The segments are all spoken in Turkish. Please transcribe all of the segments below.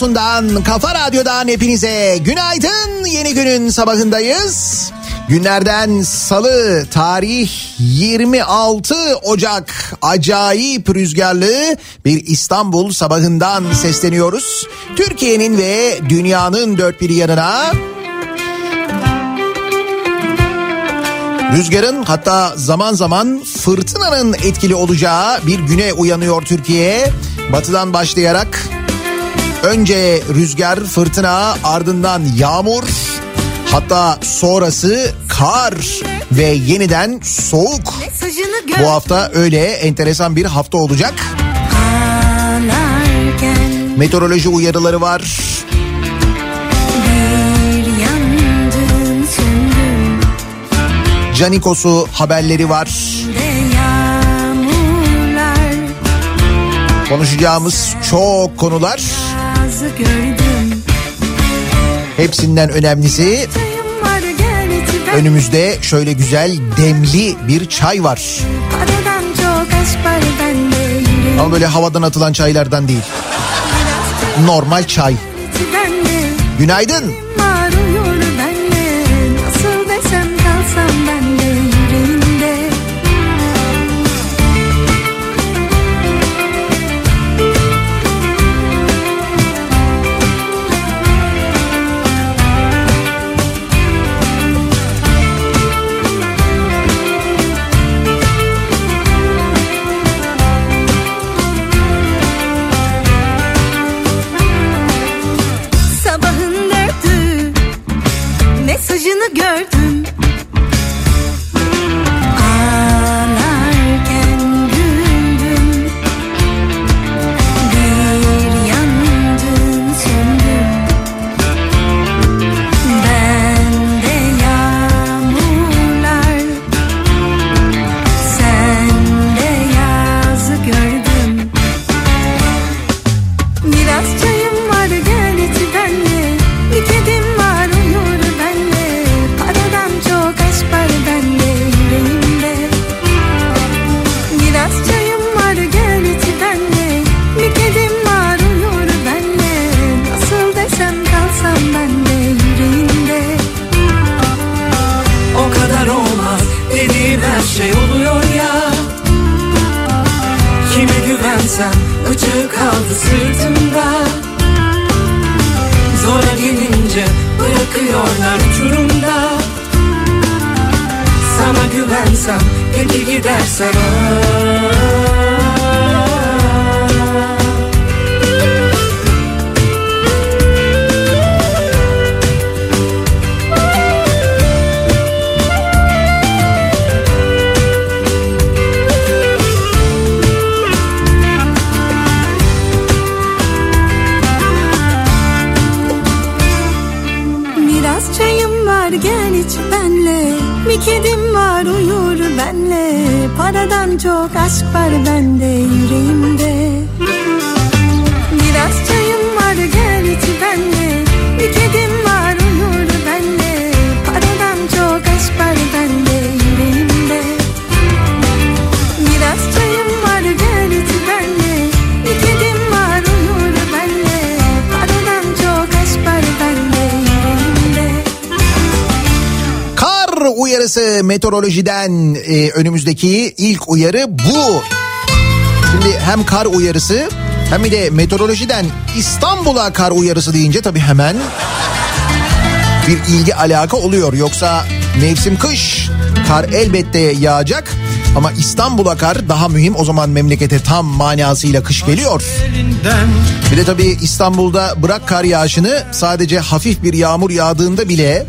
radyosundan, kafa radyodan hepinize günaydın. Yeni günün sabahındayız. Günlerden salı tarih 26 Ocak acayip rüzgarlı bir İstanbul sabahından sesleniyoruz. Türkiye'nin ve dünyanın dört bir yanına Rüzgarın hatta zaman zaman fırtınanın etkili olacağı bir güne uyanıyor Türkiye. Batıdan başlayarak önce rüzgar, fırtına, ardından yağmur, hatta sonrası kar ve yeniden soğuk. Bu hafta öyle enteresan bir hafta olacak. Meteoroloji uyarıları var. Canikos'u haberleri var. Konuşacağımız çok konular. Hepsinden önemlisi önümüzde şöyle güzel demli bir çay var. Ama böyle havadan atılan çaylardan değil. Normal çay. bende Günaydın. Meteorolojiden e, önümüzdeki ilk uyarı bu. Şimdi hem kar uyarısı hem de meteorolojiden İstanbul'a kar uyarısı deyince tabii hemen bir ilgi alaka oluyor. Yoksa mevsim kış kar elbette yağacak ama İstanbul'a kar daha mühim. O zaman memlekete tam manasıyla kış geliyor. Bir de tabii İstanbul'da bırak kar yağışını sadece hafif bir yağmur yağdığında bile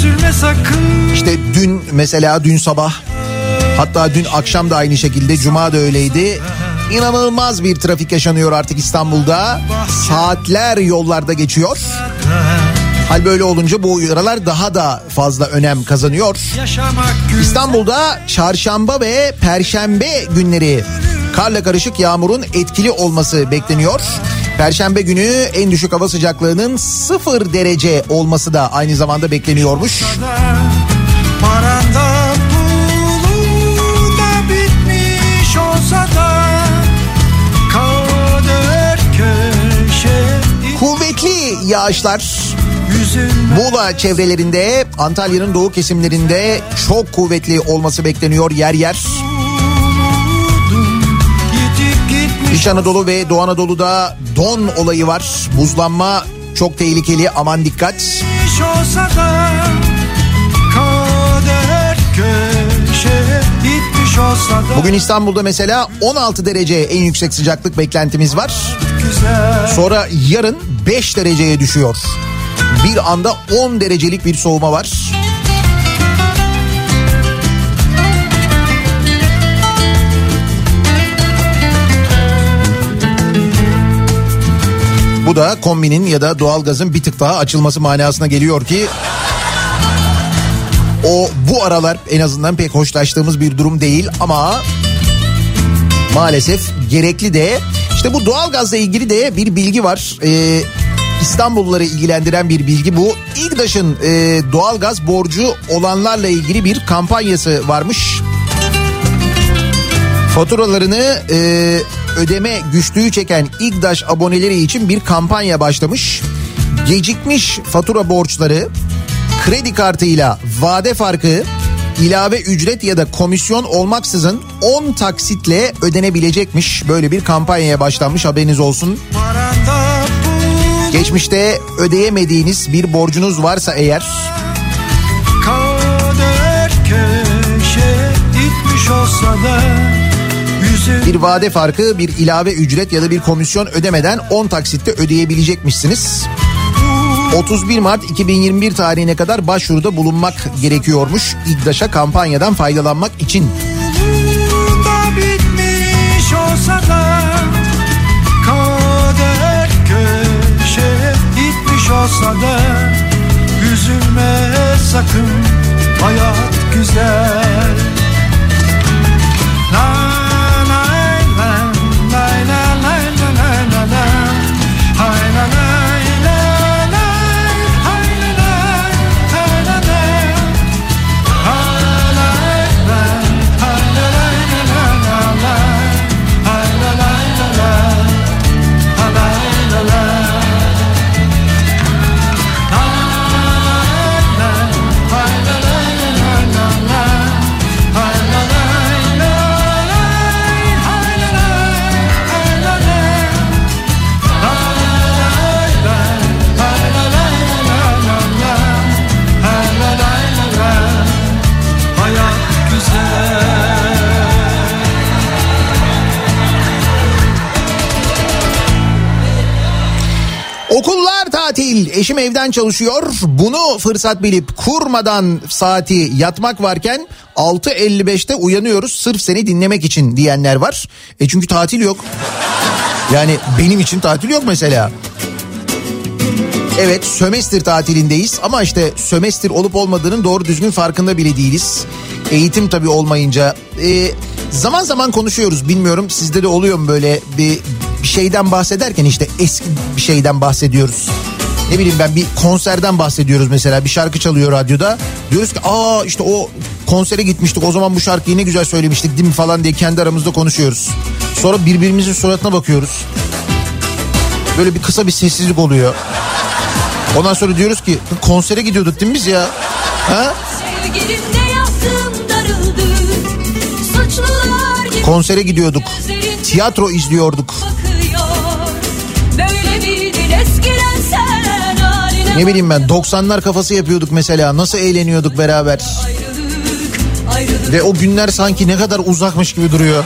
Üzülme, sakın İşte dün mesela dün sabah hatta dün akşam da aynı şekilde cuma da öyleydi. İnanılmaz bir trafik yaşanıyor artık İstanbul'da. Saatler yollarda geçiyor. Hal böyle olunca bu uyarılar daha da fazla önem kazanıyor. İstanbul'da çarşamba ve perşembe günleri karla karışık yağmurun etkili olması bekleniyor. Perşembe günü en düşük hava sıcaklığının sıfır derece olması da aynı zamanda bekleniyormuş. Paranda pulu da bitmiş olsa da Kader köşe Kuvvetli yağışlar Muğla çevrelerinde, Antalya'nın doğu kesimlerinde çok kuvvetli olması bekleniyor yer yer. İç Anadolu ve Doğu Anadolu'da don olayı var. Buzlanma çok tehlikeli aman dikkat. Bugün İstanbul'da mesela 16 derece en yüksek sıcaklık beklentimiz var. Sonra yarın 5 dereceye düşüyor. Bir anda 10 derecelik bir soğuma var. Bu da kombinin ya da doğalgazın bir tık daha açılması manasına geliyor ki o bu aralar en azından pek hoşlaştığımız bir durum değil ama maalesef gerekli de işte bu doğalgazla ilgili de bir bilgi var. Ee, İstanbulluları ilgilendiren bir bilgi bu. İGDAŞ'ın e, doğalgaz borcu olanlarla ilgili bir kampanyası varmış. Faturalarını e, ödeme güçlüğü çeken İGDAŞ aboneleri için bir kampanya başlamış. Gecikmiş fatura borçları kredi kartıyla vade farkı ilave ücret ya da komisyon olmaksızın 10 taksitle ödenebilecekmiş. Böyle bir kampanyaya başlanmış haberiniz olsun. Geçmişte ödeyemediğiniz bir borcunuz varsa eğer köşe olsa da bir vade farkı, bir ilave ücret ya da bir komisyon ödemeden 10 taksitte ödeyebilecekmişsiniz. 31 Mart 2021 tarihine kadar başvuruda bulunmak gerekiyormuş İGDAŞ'a kampanyadan faydalanmak için. olsa da Üzülme sakın hayat güzel Eşim evden çalışıyor. Bunu fırsat bilip kurmadan saati yatmak varken 6.55'te uyanıyoruz sırf seni dinlemek için diyenler var. E çünkü tatil yok. Yani benim için tatil yok mesela. Evet sömestr tatilindeyiz ama işte sömestr olup olmadığının doğru düzgün farkında bile değiliz. Eğitim tabii olmayınca e, zaman zaman konuşuyoruz bilmiyorum sizde de oluyor mu böyle bir, bir şeyden bahsederken işte eski bir şeyden bahsediyoruz. Ne bileyim ben bir konserden bahsediyoruz mesela bir şarkı çalıyor radyoda. Diyoruz ki aa işte o konsere gitmiştik o zaman bu şarkıyı ne güzel söylemiştik değil mi falan diye kendi aramızda konuşuyoruz. Sonra birbirimizin suratına bakıyoruz. Böyle bir kısa bir sessizlik oluyor. Ondan sonra diyoruz ki konsere gidiyorduk değil mi biz ya? Ha? Konsere gidiyorduk. Tiyatro izliyorduk. bakıyor Böyle haline Ne bileyim ben 90'lar kafası yapıyorduk mesela. Nasıl eğleniyorduk beraber. Ve o günler sanki ne kadar uzakmış gibi duruyor.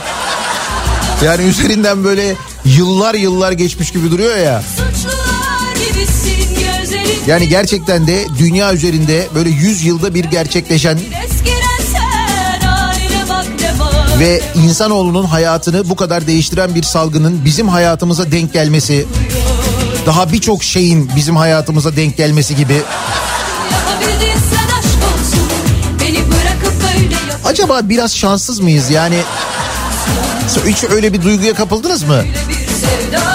Yani üzerinden böyle yıllar yıllar geçmiş gibi duruyor ya. Yani gerçekten de dünya üzerinde böyle 100 yılda bir gerçekleşen ve insanoğlunun hayatını bu kadar değiştiren bir salgının bizim hayatımıza denk gelmesi, daha birçok şeyin bizim hayatımıza denk gelmesi gibi. Acaba biraz şanssız mıyız? Yani hiç öyle bir duyguya kapıldınız mı?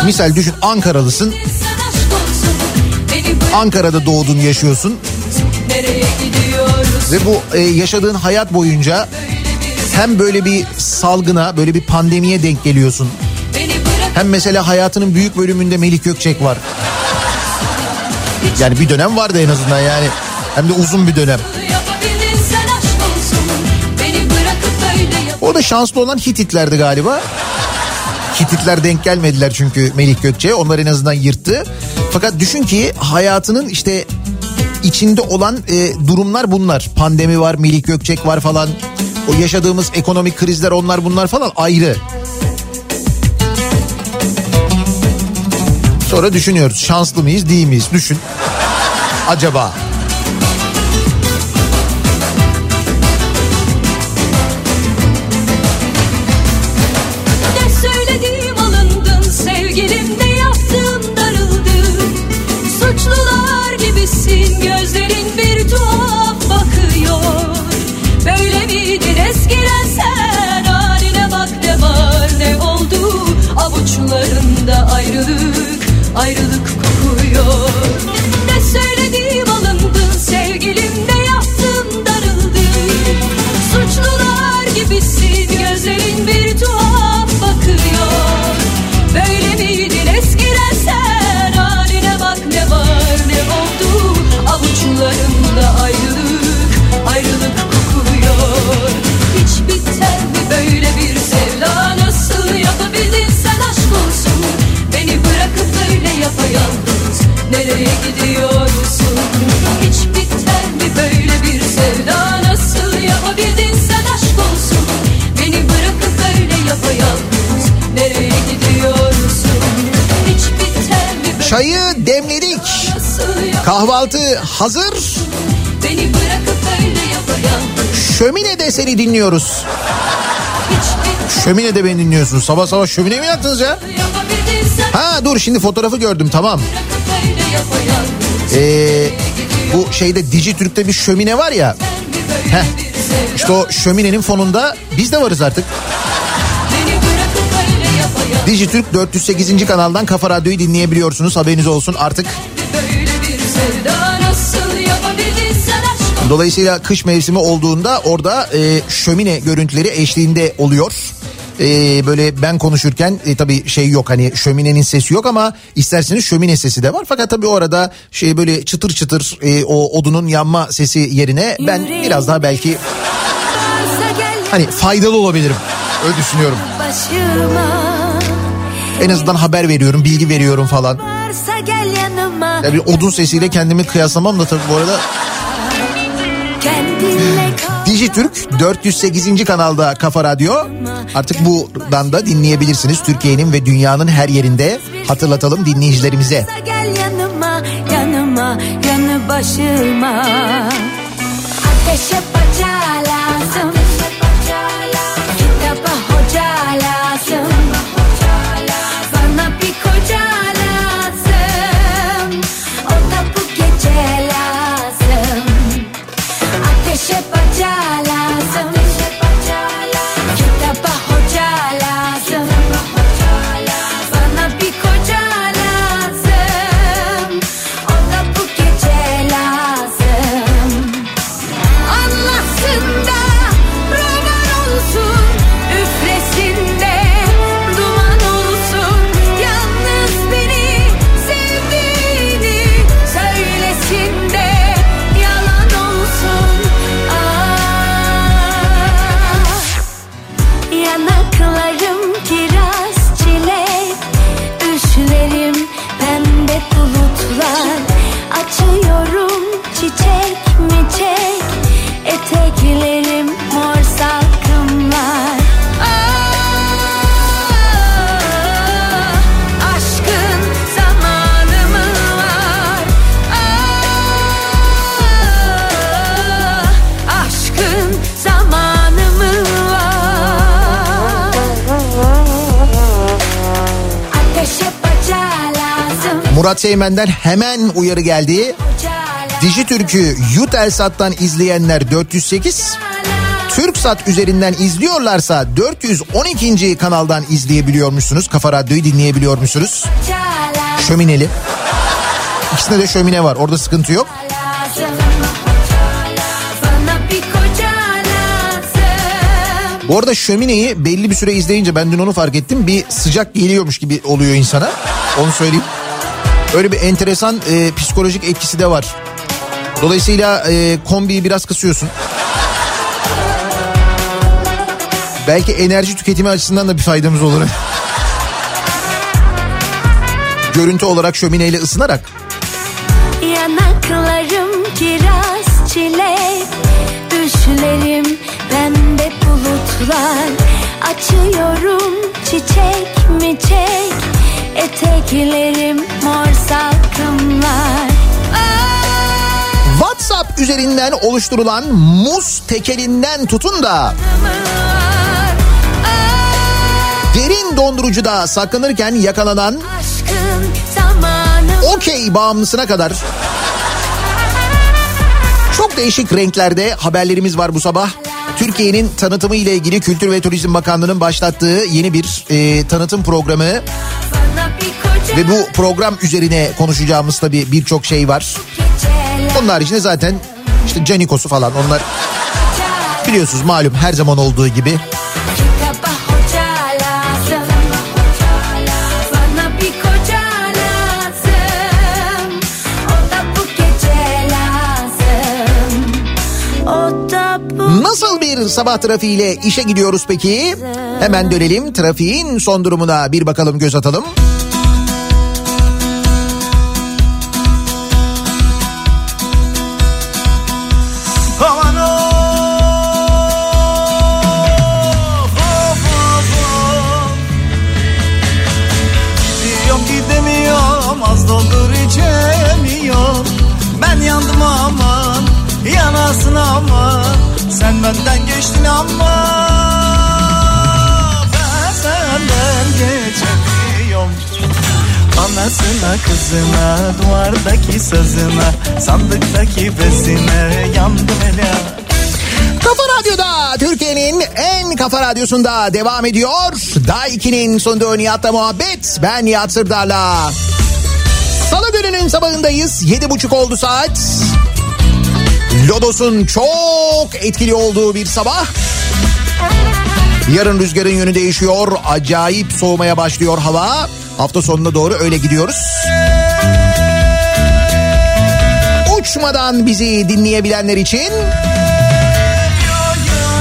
Misal düşün Ankaralısın. Ankara'da doğdun yaşıyorsun ve bu e, yaşadığın hayat boyunca hem böyle bir salgına, böyle bir pandemiye denk geliyorsun. Hem mesela hayatının büyük bölümünde Melih Gökçek var. Yani bir dönem vardı en azından yani. Hem de uzun bir dönem. O da şanslı olan Hititlerdi galiba. Hititler denk gelmediler çünkü Melih Gökçe. Onlar en azından yırttı. Fakat düşün ki hayatının işte içinde olan e, durumlar bunlar. Pandemi var, Melih Gökçek var falan. O yaşadığımız ekonomik krizler onlar bunlar falan ayrı. Sonra düşünüyoruz şanslı mıyız değil miyiz? Düşün. Acaba? Çayı demledik. Kahvaltı hazır. Yapayalnız Şöminede seni dinliyoruz. Hiç biter Şöminede beni dinliyorsunuz. Sabah sabah şömine mi yaktınız ya? Ha dur şimdi fotoğrafı gördüm tamam. Ee, bu şeyde Dijitürk'te bir şömine var ya. Heh. İşte o şöminenin fonunda biz de varız artık. Dijitürk 408. kanaldan Kafa Radyo'yu dinleyebiliyorsunuz. Haberiniz olsun artık. Dolayısıyla kış mevsimi olduğunda orada e, şömine görüntüleri eşliğinde oluyor. E, böyle ben konuşurken e, tabii şey yok hani şöminenin sesi yok ama isterseniz şömine sesi de var. Fakat tabii orada şey böyle çıtır çıtır e, o odunun yanma sesi yerine ben biraz daha belki hani faydalı olabilirim. Öyle düşünüyorum. başıma En azından haber veriyorum, bilgi veriyorum falan. Yanıma Yani bir odun sesiyle kendimi kıyaslamam da tabii bu arada Dijitürk 408. kanalda Kafa Radyo. Artık buradan da dinleyebilirsiniz. Türkiye'nin ve dünyanın her yerinde hatırlatalım dinleyicilerimize. Gel yanıma yanı başıma Ateşe baca Murat hemen uyarı geldi. Dijitürk'ü Yutelsat'tan izleyenler 408, Türksat üzerinden izliyorlarsa 412. kanaldan izleyebiliyormuşsunuz. Kafa Radyo'yu dinleyebiliyormuşsunuz. Şömineli. İkisinde de şömine var. Orada sıkıntı yok. Bu arada şömineyi belli bir süre izleyince ben dün onu fark ettim. Bir sıcak geliyormuş gibi oluyor insana. Onu söyleyeyim. Öyle bir enteresan e, psikolojik etkisi de var. Dolayısıyla e, kombiyi biraz kısıyorsun. Belki enerji tüketimi açısından da bir faydamız olur. Görüntü olarak şömineyle ısınarak. Yanaklarım kiraz çilek Düşlerim pembe bulutlar Açıyorum çiçek mi çek Eteklerim mor salkımlar WhatsApp üzerinden oluşturulan muz tekelinden tutun da derin dondurucuda saklanırken yakalanan okey bağımlısına kadar. Çok değişik renklerde haberlerimiz var bu sabah. Türkiye'nin tanıtımı ile ilgili Kültür ve Turizm Bakanlığı'nın başlattığı yeni bir e, tanıtım programı ve bu program üzerine konuşacağımız tabii birçok şey var. Onun haricinde zaten işte Canikos'u falan onlar biliyorsunuz malum her zaman olduğu gibi. Nasıl bir sabah trafiğiyle işe gidiyoruz peki? Hemen dönelim trafiğin son durumuna bir bakalım göz atalım. Anasına kızına duvardaki sazına sandıktaki bezine yandım hele Kafa Radyo'da Türkiye'nin en kafa radyosunda devam ediyor. Daha 2'nin sonunda Nihat'la muhabbet. Ben Nihat Sırdar'la. Salı gününün sabahındayız. Yedi buçuk oldu saat. Lodos'un çok etkili olduğu bir sabah. Yarın rüzgarın yönü değişiyor. Acayip soğumaya başlıyor hava. Hafta sonuna doğru öyle gidiyoruz. Uçmadan bizi dinleyebilenler için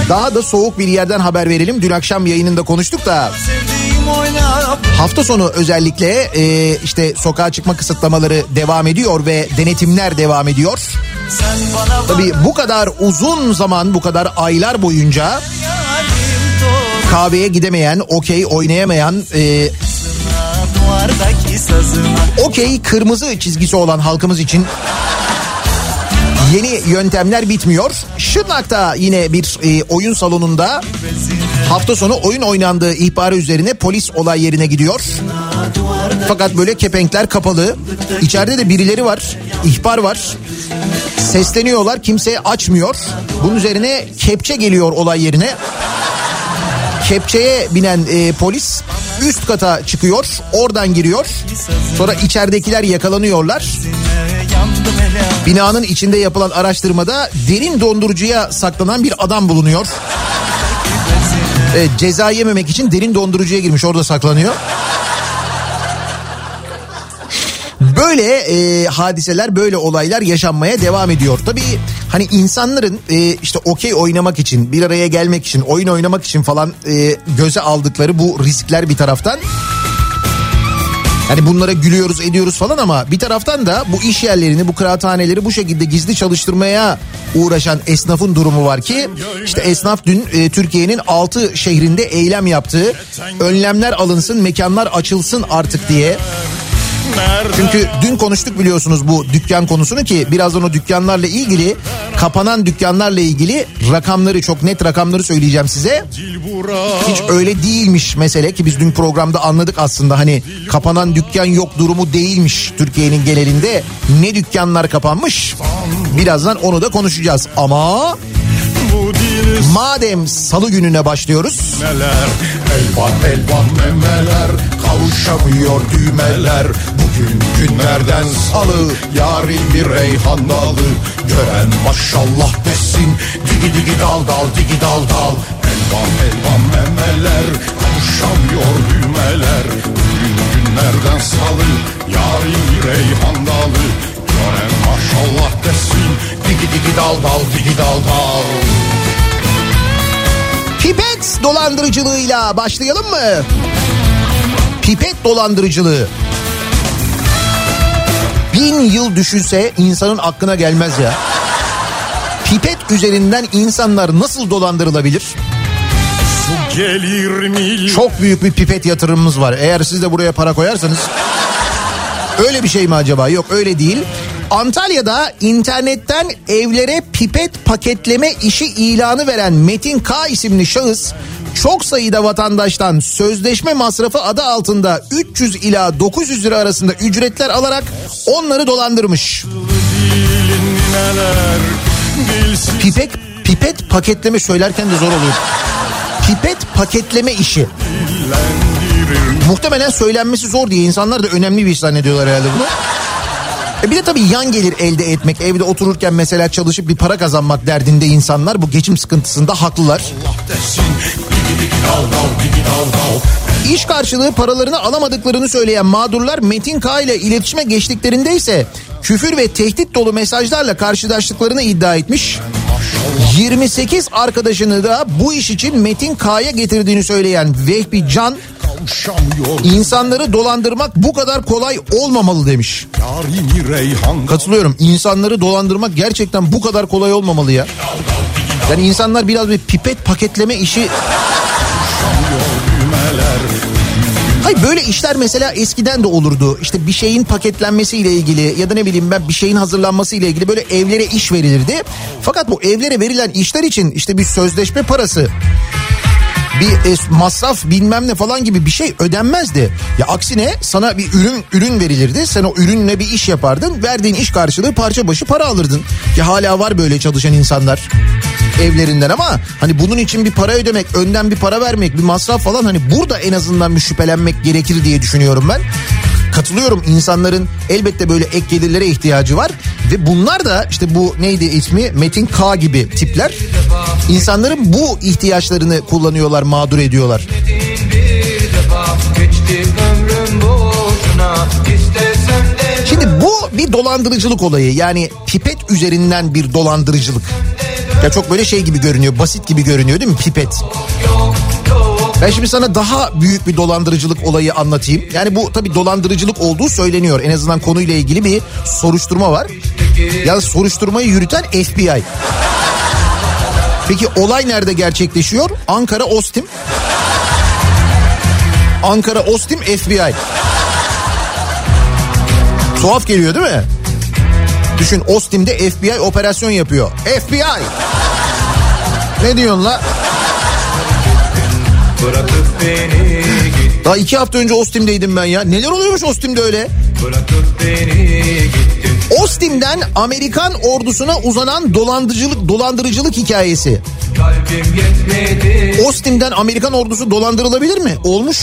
daha da soğuk bir yerden haber verelim. Dün akşam yayınında konuştuk da hafta sonu özellikle e, işte sokağa çıkma kısıtlamaları devam ediyor ve denetimler devam ediyor. Tabii bu kadar uzun zaman bu kadar aylar boyunca kahveye gidemeyen, okey oynayamayan e, Okey kırmızı çizgisi olan halkımız için yeni yöntemler bitmiyor. Şırnak'ta yine bir e, oyun salonunda hafta sonu oyun oynandığı ihbarı üzerine polis olay yerine gidiyor. Fakat böyle kepenkler kapalı. İçeride de birileri var. ihbar var. Sesleniyorlar kimse açmıyor. Bunun üzerine kepçe geliyor olay yerine. Kepçeye binen e, polis üst kata çıkıyor. Oradan giriyor. Sonra içeridekiler yakalanıyorlar. Binanın içinde yapılan araştırmada derin dondurucuya saklanan bir adam bulunuyor. Evet, ceza yememek için derin dondurucuya girmiş orada saklanıyor. Böyle e, hadiseler böyle olaylar yaşanmaya devam ediyor. Tabii hani insanların e, işte okey oynamak için bir araya gelmek için oyun oynamak için falan e, göze aldıkları bu riskler bir taraftan. Yani bunlara gülüyoruz ediyoruz falan ama bir taraftan da bu iş yerlerini bu kıraathaneleri bu şekilde gizli çalıştırmaya uğraşan esnafın durumu var ki işte esnaf dün e, Türkiye'nin 6 şehrinde eylem yaptı. Önlemler alınsın mekanlar açılsın artık diye. Çünkü dün konuştuk biliyorsunuz bu dükkan konusunu ki birazdan o dükkanlarla ilgili kapanan dükkanlarla ilgili rakamları çok net rakamları söyleyeceğim size. Hiç öyle değilmiş mesele ki biz dün programda anladık aslında. Hani kapanan dükkan yok durumu değilmiş Türkiye'nin genelinde. Ne dükkanlar kapanmış? Birazdan onu da konuşacağız. Ama madem salı gününe başlıyoruz. Memeler Elvan elvan memeler Kavuşamıyor düğmeler. Bugün günlerden salı Yarın bir reyhan dalı. Gören maşallah desin Digi digi dal dal digi dal dal. Elvan elvan memeler Kavuşamıyor düğmeler. Bugün günlerden salı Yarın bir reyhan dalı. Gören maşallah desin Digi digi dal dal digi dal dal. Pipet dolandırıcılığıyla başlayalım mı? Pipet dolandırıcılığı. Bin yıl düşünse insanın aklına gelmez ya. Pipet üzerinden insanlar nasıl dolandırılabilir? Su gelir mi? Çok büyük bir pipet yatırımımız var. Eğer siz de buraya para koyarsanız öyle bir şey mi acaba? Yok öyle değil. Antalya'da internetten evlere pipet paketleme işi ilanı veren Metin K isimli şahıs çok sayıda vatandaştan sözleşme masrafı adı altında 300 ila 900 lira arasında ücretler alarak onları dolandırmış. Pipet pipet paketleme söylerken de zor oluyor. Pipet paketleme işi. Muhtemelen söylenmesi zor diye insanlar da önemli bir iş zannediyorlar herhalde bunu. E bir de tabii yan gelir elde etmek, evde otururken mesela çalışıp bir para kazanmak derdinde insanlar bu geçim sıkıntısında haklılar. İş karşılığı paralarını alamadıklarını söyleyen mağdurlar Metin K ile iletişime geçtiklerinde ise küfür ve tehdit dolu mesajlarla karşılaştıklarını iddia etmiş. 28 arkadaşını da bu iş için Metin K'ya getirdiğini söyleyen Vehbi Can insanları dolandırmak bu kadar kolay olmamalı demiş. Katılıyorum. İnsanları dolandırmak gerçekten bu kadar kolay olmamalı ya. Yani insanlar biraz bir pipet paketleme işi... Hayır böyle işler mesela eskiden de olurdu. İşte bir şeyin paketlenmesiyle ilgili ya da ne bileyim ben bir şeyin hazırlanması ile ilgili böyle evlere iş verilirdi. Fakat bu evlere verilen işler için işte bir sözleşme parası bir masraf bilmem ne falan gibi bir şey ödenmezdi. Ya aksine sana bir ürün ürün verilirdi. Sen o ürünle bir iş yapardın. Verdiğin iş karşılığı parça başı para alırdın. Ki hala var böyle çalışan insanlar evlerinden ama hani bunun için bir para ödemek, önden bir para vermek, bir masraf falan hani burada en azından bir şüphelenmek gerekir diye düşünüyorum ben. Katılıyorum insanların elbette böyle ek gelirlere ihtiyacı var ve bunlar da işte bu neydi ismi Metin K gibi tipler insanların bu ihtiyaçlarını kullanıyorlar mağdur ediyorlar. Şimdi bu bir dolandırıcılık olayı yani pipet üzerinden bir dolandırıcılık. Ya çok böyle şey gibi görünüyor basit gibi görünüyor değil mi pipet? Ben şimdi sana daha büyük bir dolandırıcılık olayı anlatayım. Yani bu tabii dolandırıcılık olduğu söyleniyor. En azından konuyla ilgili bir soruşturma var. Ya soruşturmayı yürüten FBI. Peki olay nerede gerçekleşiyor? Ankara Ostim. Ankara Ostim FBI. Tuhaf geliyor değil mi? Düşün Ostim'de FBI operasyon yapıyor. FBI! Ne diyorsun la? Bırakıp beni git Daha iki hafta önce Ostim'deydim ben ya. Neler oluyormuş Ostim'de öyle? Bırakıp beni gittin Ostim'den Amerikan ordusuna uzanan dolandırıcılık dolandırıcılık hikayesi. Kalbim yetmedi Ostim'den Amerikan ordusu dolandırılabilir mi? Olmuş.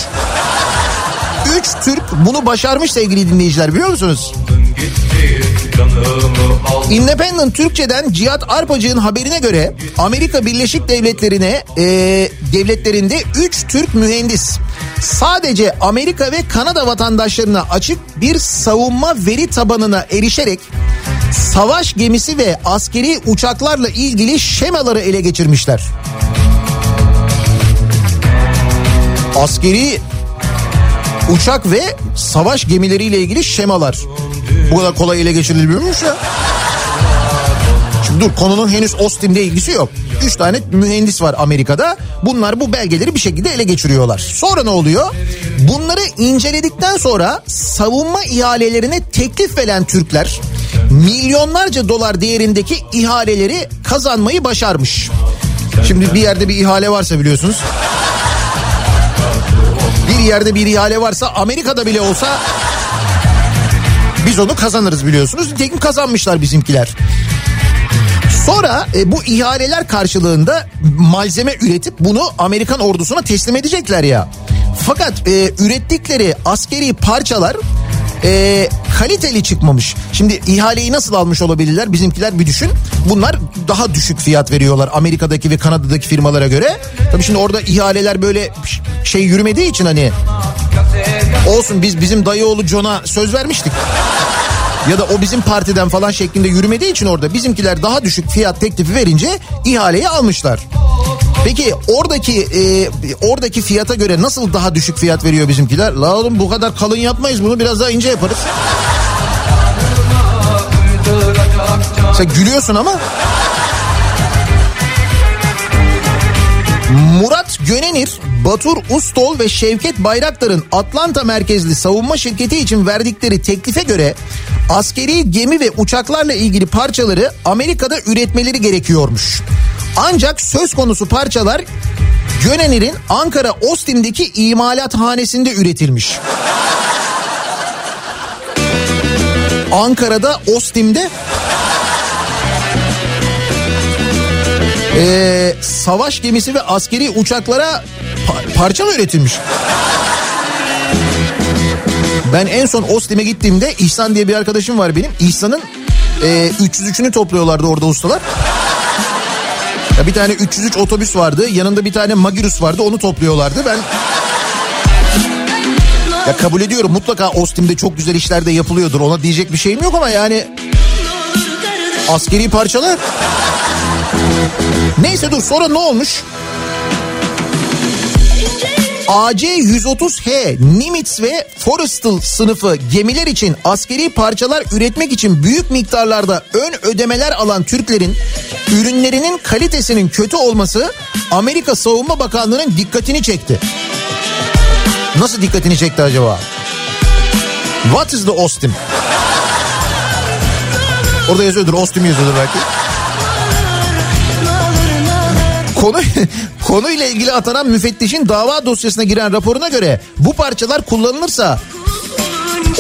Üç Türk bunu başarmış sevgili dinleyiciler biliyor musunuz? gitti Independent Türkçe'den Cihat Arpacık'ın haberine göre Amerika Birleşik Devletleri'ne e, devletlerinde 3 Türk mühendis sadece Amerika ve Kanada vatandaşlarına açık bir savunma veri tabanına erişerek savaş gemisi ve askeri uçaklarla ilgili şemaları ele geçirmişler. Askeri uçak ve savaş gemileriyle ilgili şemalar. Bu kadar kolay ele geçirilmiyormuş ya. Şimdi dur konunun henüz Austin'de ilgisi yok. Üç tane mühendis var Amerika'da. Bunlar bu belgeleri bir şekilde ele geçiriyorlar. Sonra ne oluyor? Bunları inceledikten sonra savunma ihalelerine teklif veren Türkler milyonlarca dolar değerindeki ihaleleri kazanmayı başarmış. Şimdi bir yerde bir ihale varsa biliyorsunuz. Bir yerde bir ihale varsa Amerika'da bile olsa biz onu kazanırız biliyorsunuz. Nitekim kazanmışlar bizimkiler. Sonra e, bu ihaleler karşılığında malzeme üretip bunu Amerikan ordusuna teslim edecekler ya. Fakat e, ürettikleri askeri parçalar e, kaliteli çıkmamış. Şimdi ihaleyi nasıl almış olabilirler bizimkiler bir düşün. Bunlar daha düşük fiyat veriyorlar Amerika'daki ve Kanada'daki firmalara göre. Tabii şimdi orada ihaleler böyle şey yürümediği için hani olsun biz bizim dayıoğlu John'a söz vermiştik ya da o bizim partiden falan şeklinde yürümediği için orada bizimkiler daha düşük fiyat teklifi verince ihaleyi almışlar. Peki oradaki e, oradaki fiyata göre nasıl daha düşük fiyat veriyor bizimkiler? La oğlum bu kadar kalın yapmayız bunu biraz daha ince yaparız. Sen gülüyorsun ama. Murat Gönenir, Batur Ustol ve Şevket Bayraktar'ın Atlanta merkezli savunma şirketi için verdikleri teklife göre askeri gemi ve uçaklarla ilgili parçaları Amerika'da üretmeleri gerekiyormuş. Ancak söz konusu parçalar Gönenir'in Ankara Ostim'deki imalathanesinde üretilmiş. Ankara'da Ostim'de Ee, savaş gemisi ve askeri uçaklara pa- parça mı üretilmiş? Ben en son Ostim'e gittiğimde İhsan diye bir arkadaşım var benim. İhsan'ın e, 303'ünü topluyorlardı orada ustalar. Ya bir tane 303 otobüs vardı. Yanında bir tane Magirus vardı. Onu topluyorlardı. Ben ya kabul ediyorum mutlaka Ostim'de çok güzel işler de yapılıyordur. Ona diyecek bir şeyim yok ama yani askeri parçalar. Neyse dur sonra ne olmuş? AC-130H Nimitz ve Forrestal sınıfı gemiler için askeri parçalar üretmek için büyük miktarlarda ön ödemeler alan Türklerin ürünlerinin kalitesinin kötü olması Amerika Savunma Bakanlığı'nın dikkatini çekti. Nasıl dikkatini çekti acaba? What is the Ostim? Orada yazıyordur, Ostim yazıyordur belki. Konu konuyla ilgili atanan müfettişin dava dosyasına giren raporuna göre bu parçalar kullanılırsa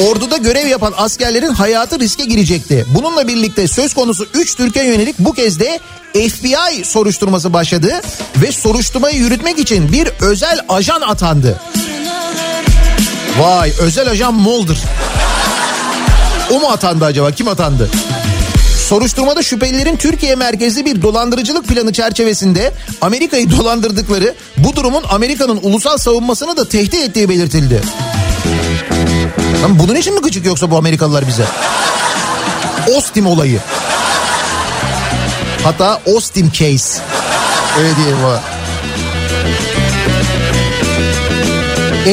orduda görev yapan askerlerin hayatı riske girecekti. Bununla birlikte söz konusu 3 Türkiye yönelik bu kez de FBI soruşturması başladı ve soruşturmayı yürütmek için bir özel ajan atandı. Vay özel ajan Mulder. O mu atandı acaba? Kim atandı? Soruşturmada şüphelilerin Türkiye merkezli bir dolandırıcılık planı çerçevesinde Amerika'yı dolandırdıkları bu durumun Amerika'nın ulusal savunmasını da tehdit ettiği belirtildi. Lan bunun için mi gıcık yoksa bu Amerikalılar bize? Ostim olayı. Hatta Ostim case. Öyle diyelim o.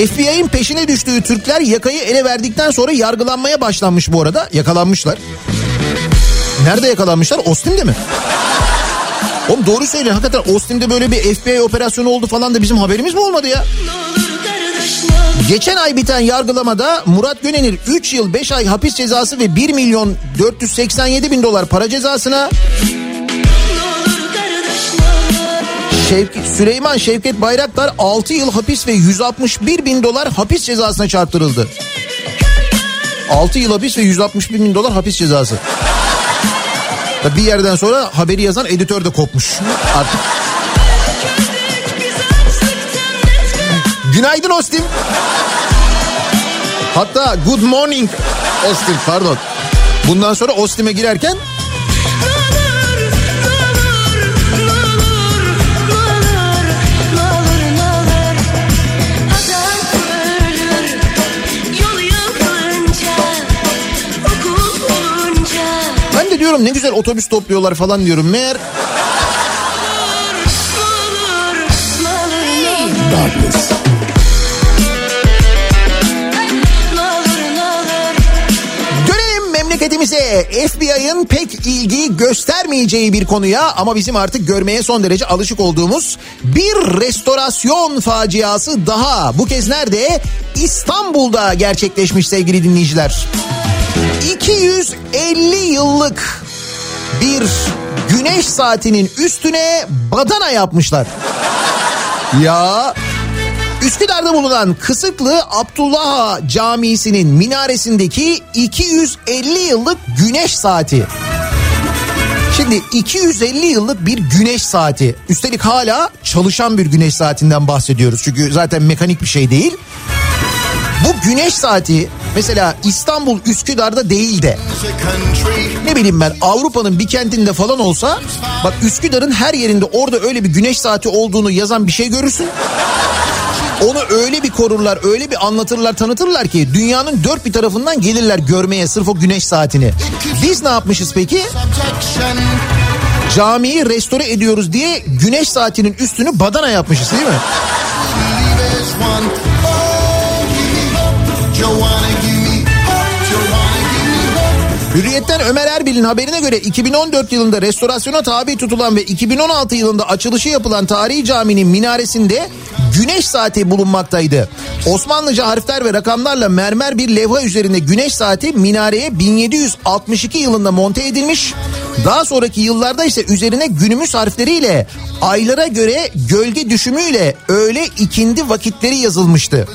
FBI'nin peşine düştüğü Türkler yakayı ele verdikten sonra yargılanmaya başlanmış bu arada. Yakalanmışlar. Nerede yakalanmışlar? Ostim'de mi? Oğlum doğru söyle hakikaten Ostim'de böyle bir FBI operasyonu oldu falan da bizim haberimiz mi olmadı ya? Geçen ay biten yargılamada Murat Gönenir 3 yıl 5 ay hapis cezası ve 1 milyon 487 bin dolar para cezasına Şevki, Süleyman Şevket Bayraktar 6 yıl hapis ve 161 bin dolar hapis cezasına çarptırıldı. 6 yıl hapis ve 161 bin dolar hapis cezası. Bir yerden sonra haberi yazan editör de kopmuş. Artık. Günaydın Ostim. Hatta good morning Ostim pardon. Bundan sonra Ostim'e girerken diyorum ne güzel otobüs topluyorlar falan diyorum. Meğer Dönelim memleketimize. FBI'ın pek ilgi göstermeyeceği bir konuya ama bizim artık görmeye son derece alışık olduğumuz bir restorasyon faciası daha. Bu kez nerede? İstanbul'da gerçekleşmiş sevgili dinleyiciler. 250 yıllık bir güneş saatinin üstüne badana yapmışlar. Ya Üsküdar'da bulunan Kısıklı Abdullah Camisi'nin minaresindeki 250 yıllık güneş saati. Şimdi 250 yıllık bir güneş saati. Üstelik hala çalışan bir güneş saatinden bahsediyoruz. Çünkü zaten mekanik bir şey değil. Bu güneş saati mesela İstanbul Üsküdar'da değil de ne bileyim ben Avrupa'nın bir kentinde falan olsa bak Üsküdar'ın her yerinde orada öyle bir güneş saati olduğunu yazan bir şey görürsün. Onu öyle bir korurlar, öyle bir anlatırlar, tanıtırlar ki dünyanın dört bir tarafından gelirler görmeye sırf o güneş saatini. Biz ne yapmışız peki? Camiyi restore ediyoruz diye güneş saatinin üstünü badana yapmışız değil mi? Hürriyet'ten Ömer Erbil'in haberine göre 2014 yılında restorasyona tabi tutulan ve 2016 yılında açılışı yapılan tarihi caminin minaresinde güneş saati bulunmaktaydı. Osmanlıca harfler ve rakamlarla mermer bir levha üzerinde güneş saati minareye 1762 yılında monte edilmiş. Daha sonraki yıllarda ise üzerine günümüz harfleriyle aylara göre gölge düşümüyle öğle ikindi vakitleri yazılmıştı.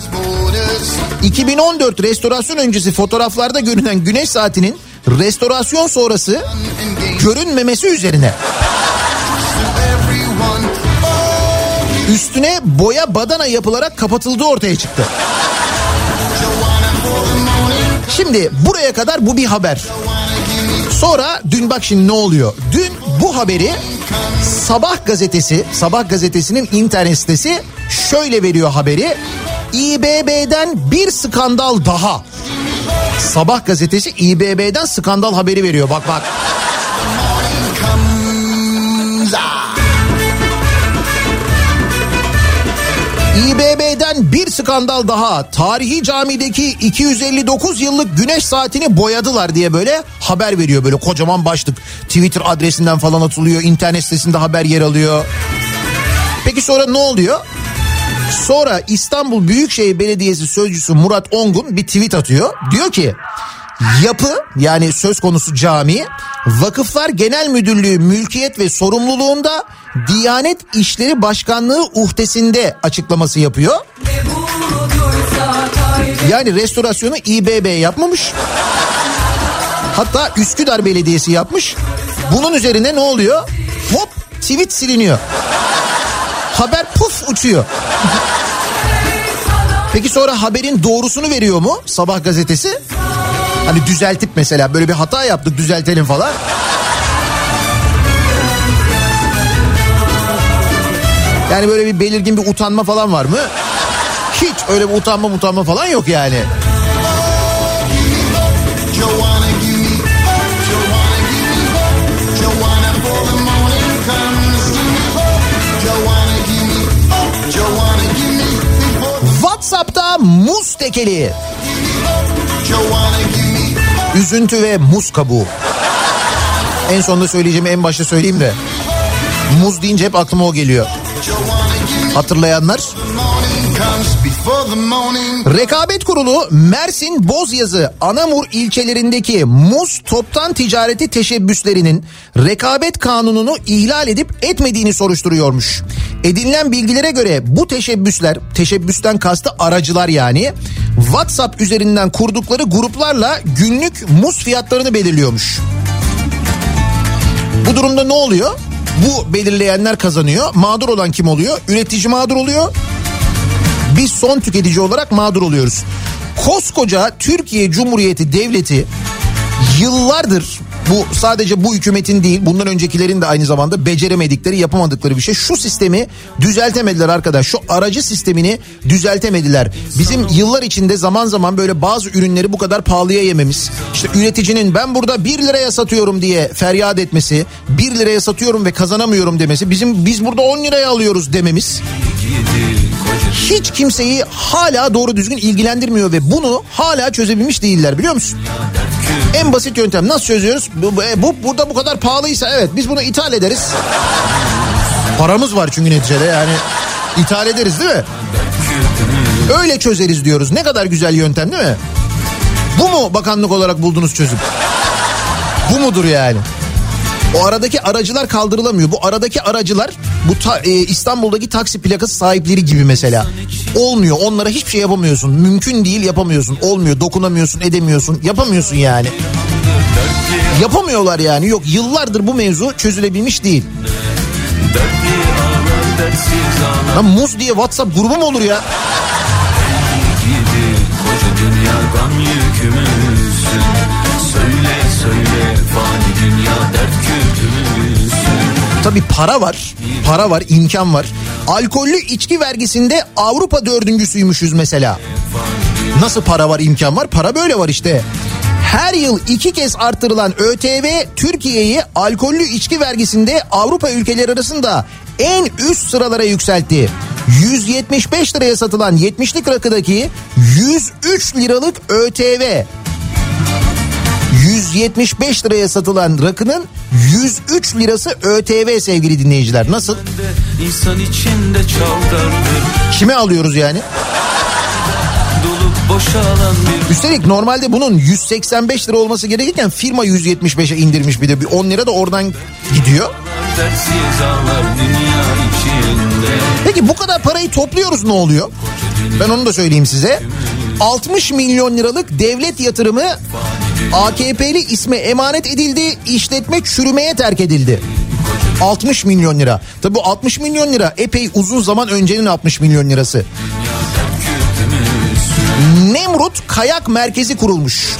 2014 restorasyon öncesi fotoğraflarda görünen güneş saatinin restorasyon sonrası görünmemesi üzerine üstüne boya badana yapılarak kapatıldığı ortaya çıktı. Şimdi buraya kadar bu bir haber. Sonra dün bak şimdi ne oluyor? Dün bu haberi Sabah gazetesi, Sabah gazetesinin internet sitesi şöyle veriyor haberi. İBB'den bir skandal daha. Sabah gazetesi İBB'den skandal haberi veriyor. Bak bak. İBB'den bir skandal daha. Tarihi camideki 259 yıllık güneş saatini boyadılar diye böyle haber veriyor. Böyle kocaman başlık. Twitter adresinden falan atılıyor. internet sitesinde haber yer alıyor. Peki sonra ne oluyor? Sonra İstanbul Büyükşehir Belediyesi Sözcüsü Murat Ongun bir tweet atıyor. Diyor ki yapı yani söz konusu cami Vakıflar Genel Müdürlüğü mülkiyet ve sorumluluğunda Diyanet İşleri Başkanlığı uhdesinde açıklaması yapıyor. Yani restorasyonu İBB yapmamış. Hatta Üsküdar Belediyesi yapmış. Bunun üzerine ne oluyor? Hop tweet siliniyor. Haber puf uçuyor. Peki sonra haberin doğrusunu veriyor mu Sabah gazetesi? Hani düzeltip mesela böyle bir hata yaptık düzeltelim falan. Yani böyle bir belirgin bir utanma falan var mı? Hiç öyle bir utanma utanma falan yok yani. WhatsApp'ta muz tekeli. Üzüntü ve muz kabuğu. En sonunda söyleyeceğimi en başta söyleyeyim de. Muz deyince hep aklıma o geliyor. Hatırlayanlar Rekabet Kurulu Mersin Bozyazı Anamur ilçelerindeki muz toptan ticareti teşebbüslerinin rekabet kanununu ihlal edip etmediğini soruşturuyormuş. Edinilen bilgilere göre bu teşebbüsler, teşebbüsten kastı aracılar yani, WhatsApp üzerinden kurdukları gruplarla günlük muz fiyatlarını belirliyormuş. Bu durumda ne oluyor? Bu belirleyenler kazanıyor. Mağdur olan kim oluyor? Üretici mağdur oluyor. Biz son tüketici olarak mağdur oluyoruz. Koskoca Türkiye Cumhuriyeti Devleti yıllardır bu sadece bu hükümetin değil bundan öncekilerin de aynı zamanda beceremedikleri yapamadıkları bir şey. Şu sistemi düzeltemediler arkadaş. Şu aracı sistemini düzeltemediler. Bizim yıllar içinde zaman zaman böyle bazı ürünleri bu kadar pahalıya yememiz. İşte üreticinin ben burada 1 liraya satıyorum diye feryat etmesi, 1 liraya satıyorum ve kazanamıyorum demesi, bizim biz burada 10 liraya alıyoruz dememiz hiç kimseyi hala doğru düzgün ilgilendirmiyor ve bunu hala çözebilmiş değiller biliyor musun? En basit yöntem nasıl çözüyoruz? Bu, bu, bu burada bu kadar pahalıysa evet biz bunu ithal ederiz. Paramız var çünkü neticede yani ithal ederiz değil mi? Öyle çözeriz diyoruz. Ne kadar güzel yöntem değil mi? Bu mu bakanlık olarak bulduğunuz çözüm? Bu mudur yani? O aradaki aracılar kaldırılamıyor. Bu aradaki aracılar bu ta- e, İstanbul'daki taksi plakası sahipleri gibi mesela. Olmuyor. Onlara hiçbir şey yapamıyorsun. Mümkün değil yapamıyorsun. Olmuyor. Dokunamıyorsun, edemiyorsun. Yapamıyorsun yani. Yapamıyorlar yani. Yok yıllardır bu mevzu çözülebilmiş değil. Lan muz diye WhatsApp grubu mu olur ya? Koca dünya gam Tabii para var. Para var, imkan var. Alkollü içki vergisinde Avrupa dördüncüsüymüşüz mesela. Nasıl para var, imkan var? Para böyle var işte. Her yıl iki kez artırılan ÖTV Türkiye'yi alkollü içki vergisinde Avrupa ülkeleri arasında en üst sıralara yükseltti. 175 liraya satılan 70'lik rakıdaki 103 liralık ÖTV 175 liraya satılan rakının 103 lirası ÖTV sevgili dinleyiciler. Nasıl? İnsan içinde Kime alıyoruz yani? Üstelik normalde bunun 185 lira olması gerekirken firma 175'e indirmiş bir de bir 10 lira da oradan gidiyor. Peki bu kadar parayı topluyoruz ne oluyor? Ben onu da söyleyeyim size. 60 milyon liralık devlet yatırımı AKP'li isme emanet edildi, işletme çürümeye terk edildi. 60 milyon lira. Tabi bu 60 milyon lira epey uzun zaman öncenin 60 milyon lirası. Nemrut Kayak Merkezi kurulmuş.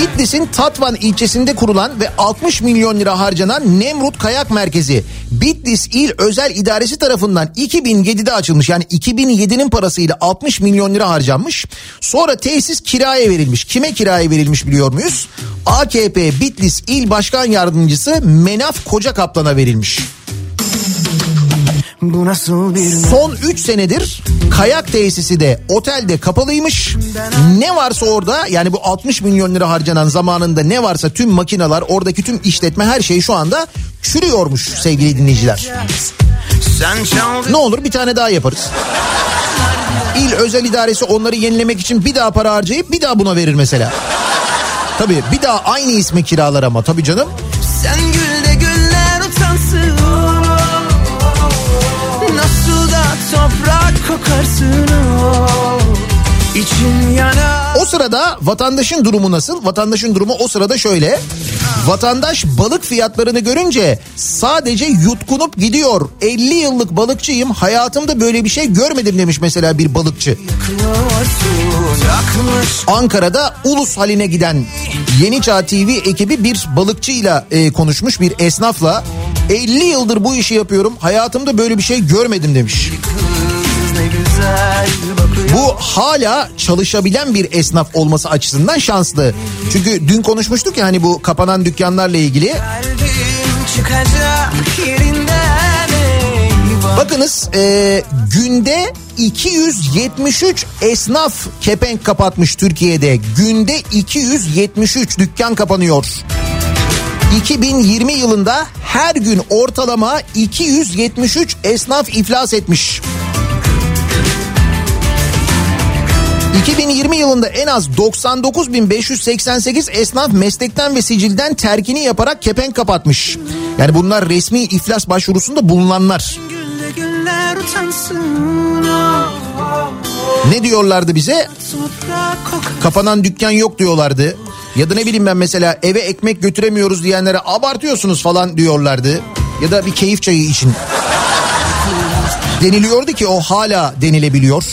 Bitlis'in Tatvan ilçesinde kurulan ve 60 milyon lira harcanan Nemrut Kayak Merkezi Bitlis İl Özel İdaresi tarafından 2007'de açılmış. Yani 2007'nin parasıyla 60 milyon lira harcanmış. Sonra tesis kiraya verilmiş. Kime kiraya verilmiş biliyor muyuz? AKP Bitlis İl Başkan Yardımcısı Menaf Koca Kaplan'a verilmiş. Bu nasıl bir Son 3 senedir kayak tesisi de otelde kapalıymış. Ne varsa orada yani bu 60 milyon lira harcanan zamanında ne varsa tüm makineler oradaki tüm işletme her şey şu anda çürüyormuş sevgili dinleyiciler. Ne olur bir tane daha yaparız. İl özel idaresi onları yenilemek için bir daha para harcayıp bir daha buna verir mesela. Tabii bir daha aynı isme kiralar ama tabii canım. Sen toprak kokarsın o yanar O sırada vatandaşın durumu nasıl? Vatandaşın durumu o sırada şöyle. Vatandaş balık fiyatlarını görünce sadece yutkunup gidiyor. 50 yıllık balıkçıyım hayatımda böyle bir şey görmedim demiş mesela bir balıkçı. Ankara'da ulus haline giden Yeni Çağ TV ekibi bir balıkçıyla e, konuşmuş bir esnafla 50 yıldır bu işi yapıyorum hayatımda böyle bir şey görmedim demiş. ne güzel Bu hala çalışabilen bir esnaf olması açısından şanslı. Çünkü dün konuşmuştuk ya hani bu kapanan dükkanlarla ilgili. Bakınız e, günde 273 esnaf kepenk kapatmış Türkiye'de. Günde 273 dükkan kapanıyor. 2020 yılında her gün ortalama 273 esnaf iflas etmiş. 2020 yılında en az 99.588 esnaf meslekten ve sicilden terkini yaparak kepenk kapatmış. Yani bunlar resmi iflas başvurusunda bulunanlar. Ne diyorlardı bize? Kapanan dükkan yok diyorlardı. Ya da ne bileyim ben mesela eve ekmek götüremiyoruz diyenlere abartıyorsunuz falan diyorlardı. Ya da bir keyif çayı için. Deniliyordu ki o hala denilebiliyor.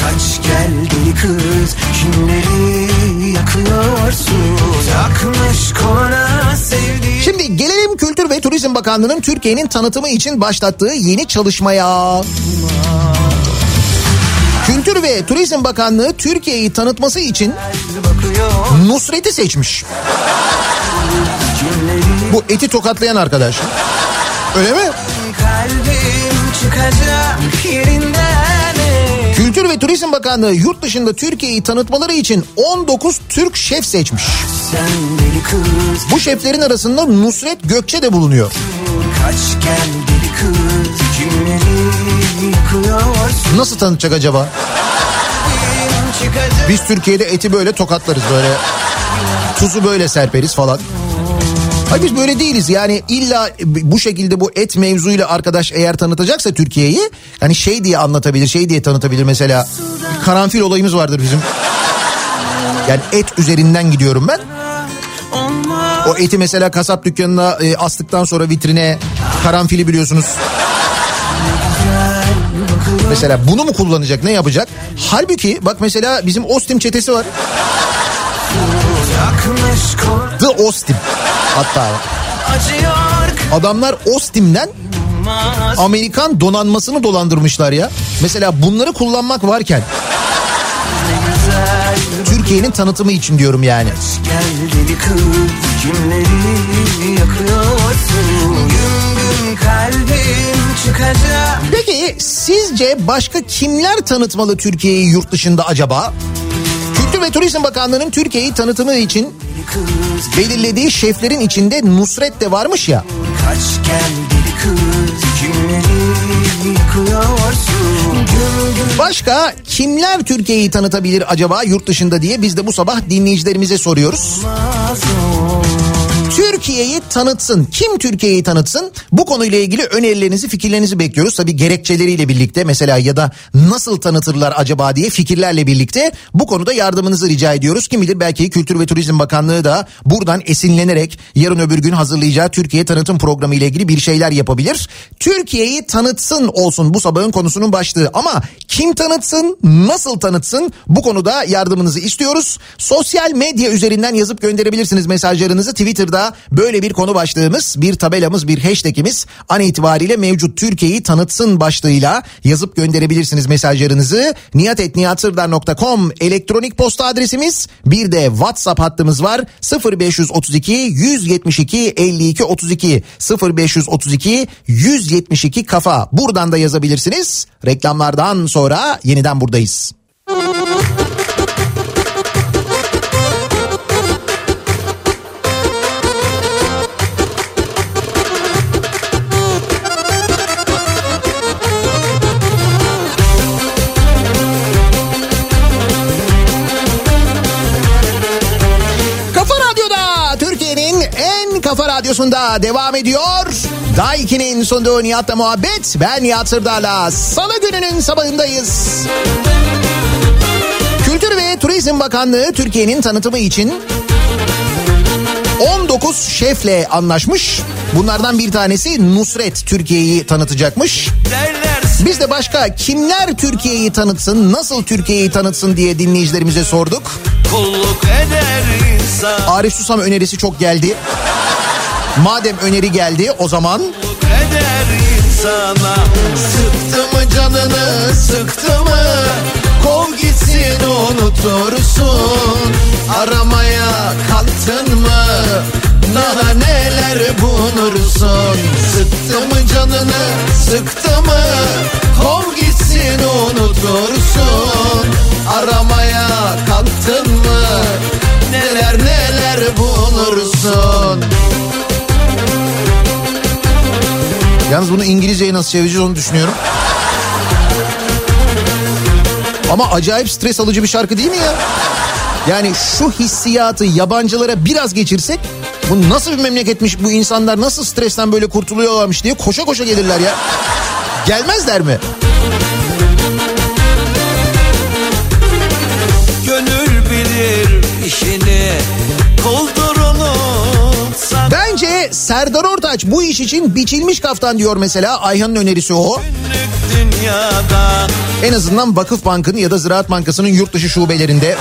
Kaç gel deli kız Kimleri yakıyorsun Takmış koluna sevdiğin Şimdi gelelim Kültür ve Turizm Bakanlığı'nın Türkiye'nin tanıtımı için başlattığı yeni çalışmaya. Kültür ve Turizm Bakanlığı Türkiye'yi tanıtması için Nusret'i seçmiş. Bu eti tokatlayan arkadaş. Öyle mi? Kalbim çıkacak ve Turizm Bakanlığı yurt dışında Türkiye'yi tanıtmaları için 19 Türk şef seçmiş. Bu şeflerin arasında Nusret Gökçe de bulunuyor. Kaç gel deli kız Nasıl tanıtacak acaba? Biz Türkiye'de eti böyle tokatlarız böyle. Tuzu böyle serperiz falan. Hayır biz böyle değiliz yani illa bu şekilde bu et mevzuyla arkadaş eğer tanıtacaksa Türkiye'yi hani şey diye anlatabilir şey diye tanıtabilir mesela karanfil olayımız vardır bizim. Yani et üzerinden gidiyorum ben. O eti mesela kasap dükkanına e, astıktan sonra vitrine karanfili biliyorsunuz. Mesela bunu mu kullanacak ne yapacak? Halbuki bak mesela bizim Ostim çetesi var. The Ostim hatta. Adamlar Ostim'den Amerikan donanmasını dolandırmışlar ya. Mesela bunları kullanmak varken Türkiye'nin tanıtımı için diyorum yani. Gel deli kız kimleri yakıyorsun Gün gün kalbim çıkacak Peki sizce başka kimler tanıtmalı Türkiye'yi yurt dışında acaba? Kültür ve Turizm Bakanlığı'nın Türkiye'yi tanıtımı için belirlediği şeflerin içinde Nusret de varmış ya. kaç gel Başka kimler Türkiye'yi tanıtabilir acaba yurt dışında diye biz de bu sabah dinleyicilerimize soruyoruz. olmaz o. Türkiye'yi tanıtsın. Kim Türkiye'yi tanıtsın? Bu konuyla ilgili önerilerinizi, fikirlerinizi bekliyoruz. Tabii gerekçeleriyle birlikte mesela ya da nasıl tanıtırlar acaba diye fikirlerle birlikte bu konuda yardımınızı rica ediyoruz. Kim bilir belki Kültür ve Turizm Bakanlığı da buradan esinlenerek yarın öbür gün hazırlayacağı Türkiye tanıtım programı ile ilgili bir şeyler yapabilir. Türkiye'yi tanıtsın olsun bu sabahın konusunun başlığı ama kim tanıtsın, nasıl tanıtsın bu konuda yardımınızı istiyoruz. Sosyal medya üzerinden yazıp gönderebilirsiniz mesajlarınızı. Twitter'da böyle bir konu başlığımız, bir tabelamız, bir hashtagimiz an itibariyle mevcut Türkiye'yi tanıtsın başlığıyla yazıp gönderebilirsiniz mesajlarınızı. niyatetniyatsırdar.com elektronik posta adresimiz bir de WhatsApp hattımız var 0532 172 52 32 0532 172 kafa buradan da yazabilirsiniz. Reklamlardan sonra yeniden buradayız. Kafa radyosunda devam ediyor. Daiki'nin sunduğu Nihat'la muhabbet. Ben Nihat Sırdar'la salı gününün sabahındayız. Kültür ve Turizm Bakanlığı Türkiye'nin tanıtımı için 19 şefle anlaşmış. Bunlardan bir tanesi Nusret Türkiye'yi tanıtacakmış. Biz de başka kimler Türkiye'yi tanıtsın, nasıl Türkiye'yi tanıtsın diye dinleyicilerimize sorduk. Arif Susam önerisi çok geldi. Madem öneri geldi o zaman insana Sıktı mı canını sıktı mı? Kov gitsin unutursun. Aramaya kalktın mı? Daha neler bulursun? Sıktı mı canını sıktı mı? Kov gitsin unutursun. Aramaya kalktın mı? Neler neler bulursun Yalnız bunu İngilizceye nasıl çevireceğiz onu düşünüyorum. Ama acayip stres alıcı bir şarkı değil mi ya? Yani şu hissiyatı yabancılara biraz geçirsek bu nasıl bir memleketmiş bu insanlar nasıl stresten böyle kurtuluyorlarmış diye koşa koşa gelirler ya. Gelmezler mi? Serdar Ortaç bu iş için biçilmiş kaftan diyor mesela Ayhan'ın önerisi o. En azından Vakıf Bank'ın ya da Ziraat Bankası'nın yurt dışı şubelerinde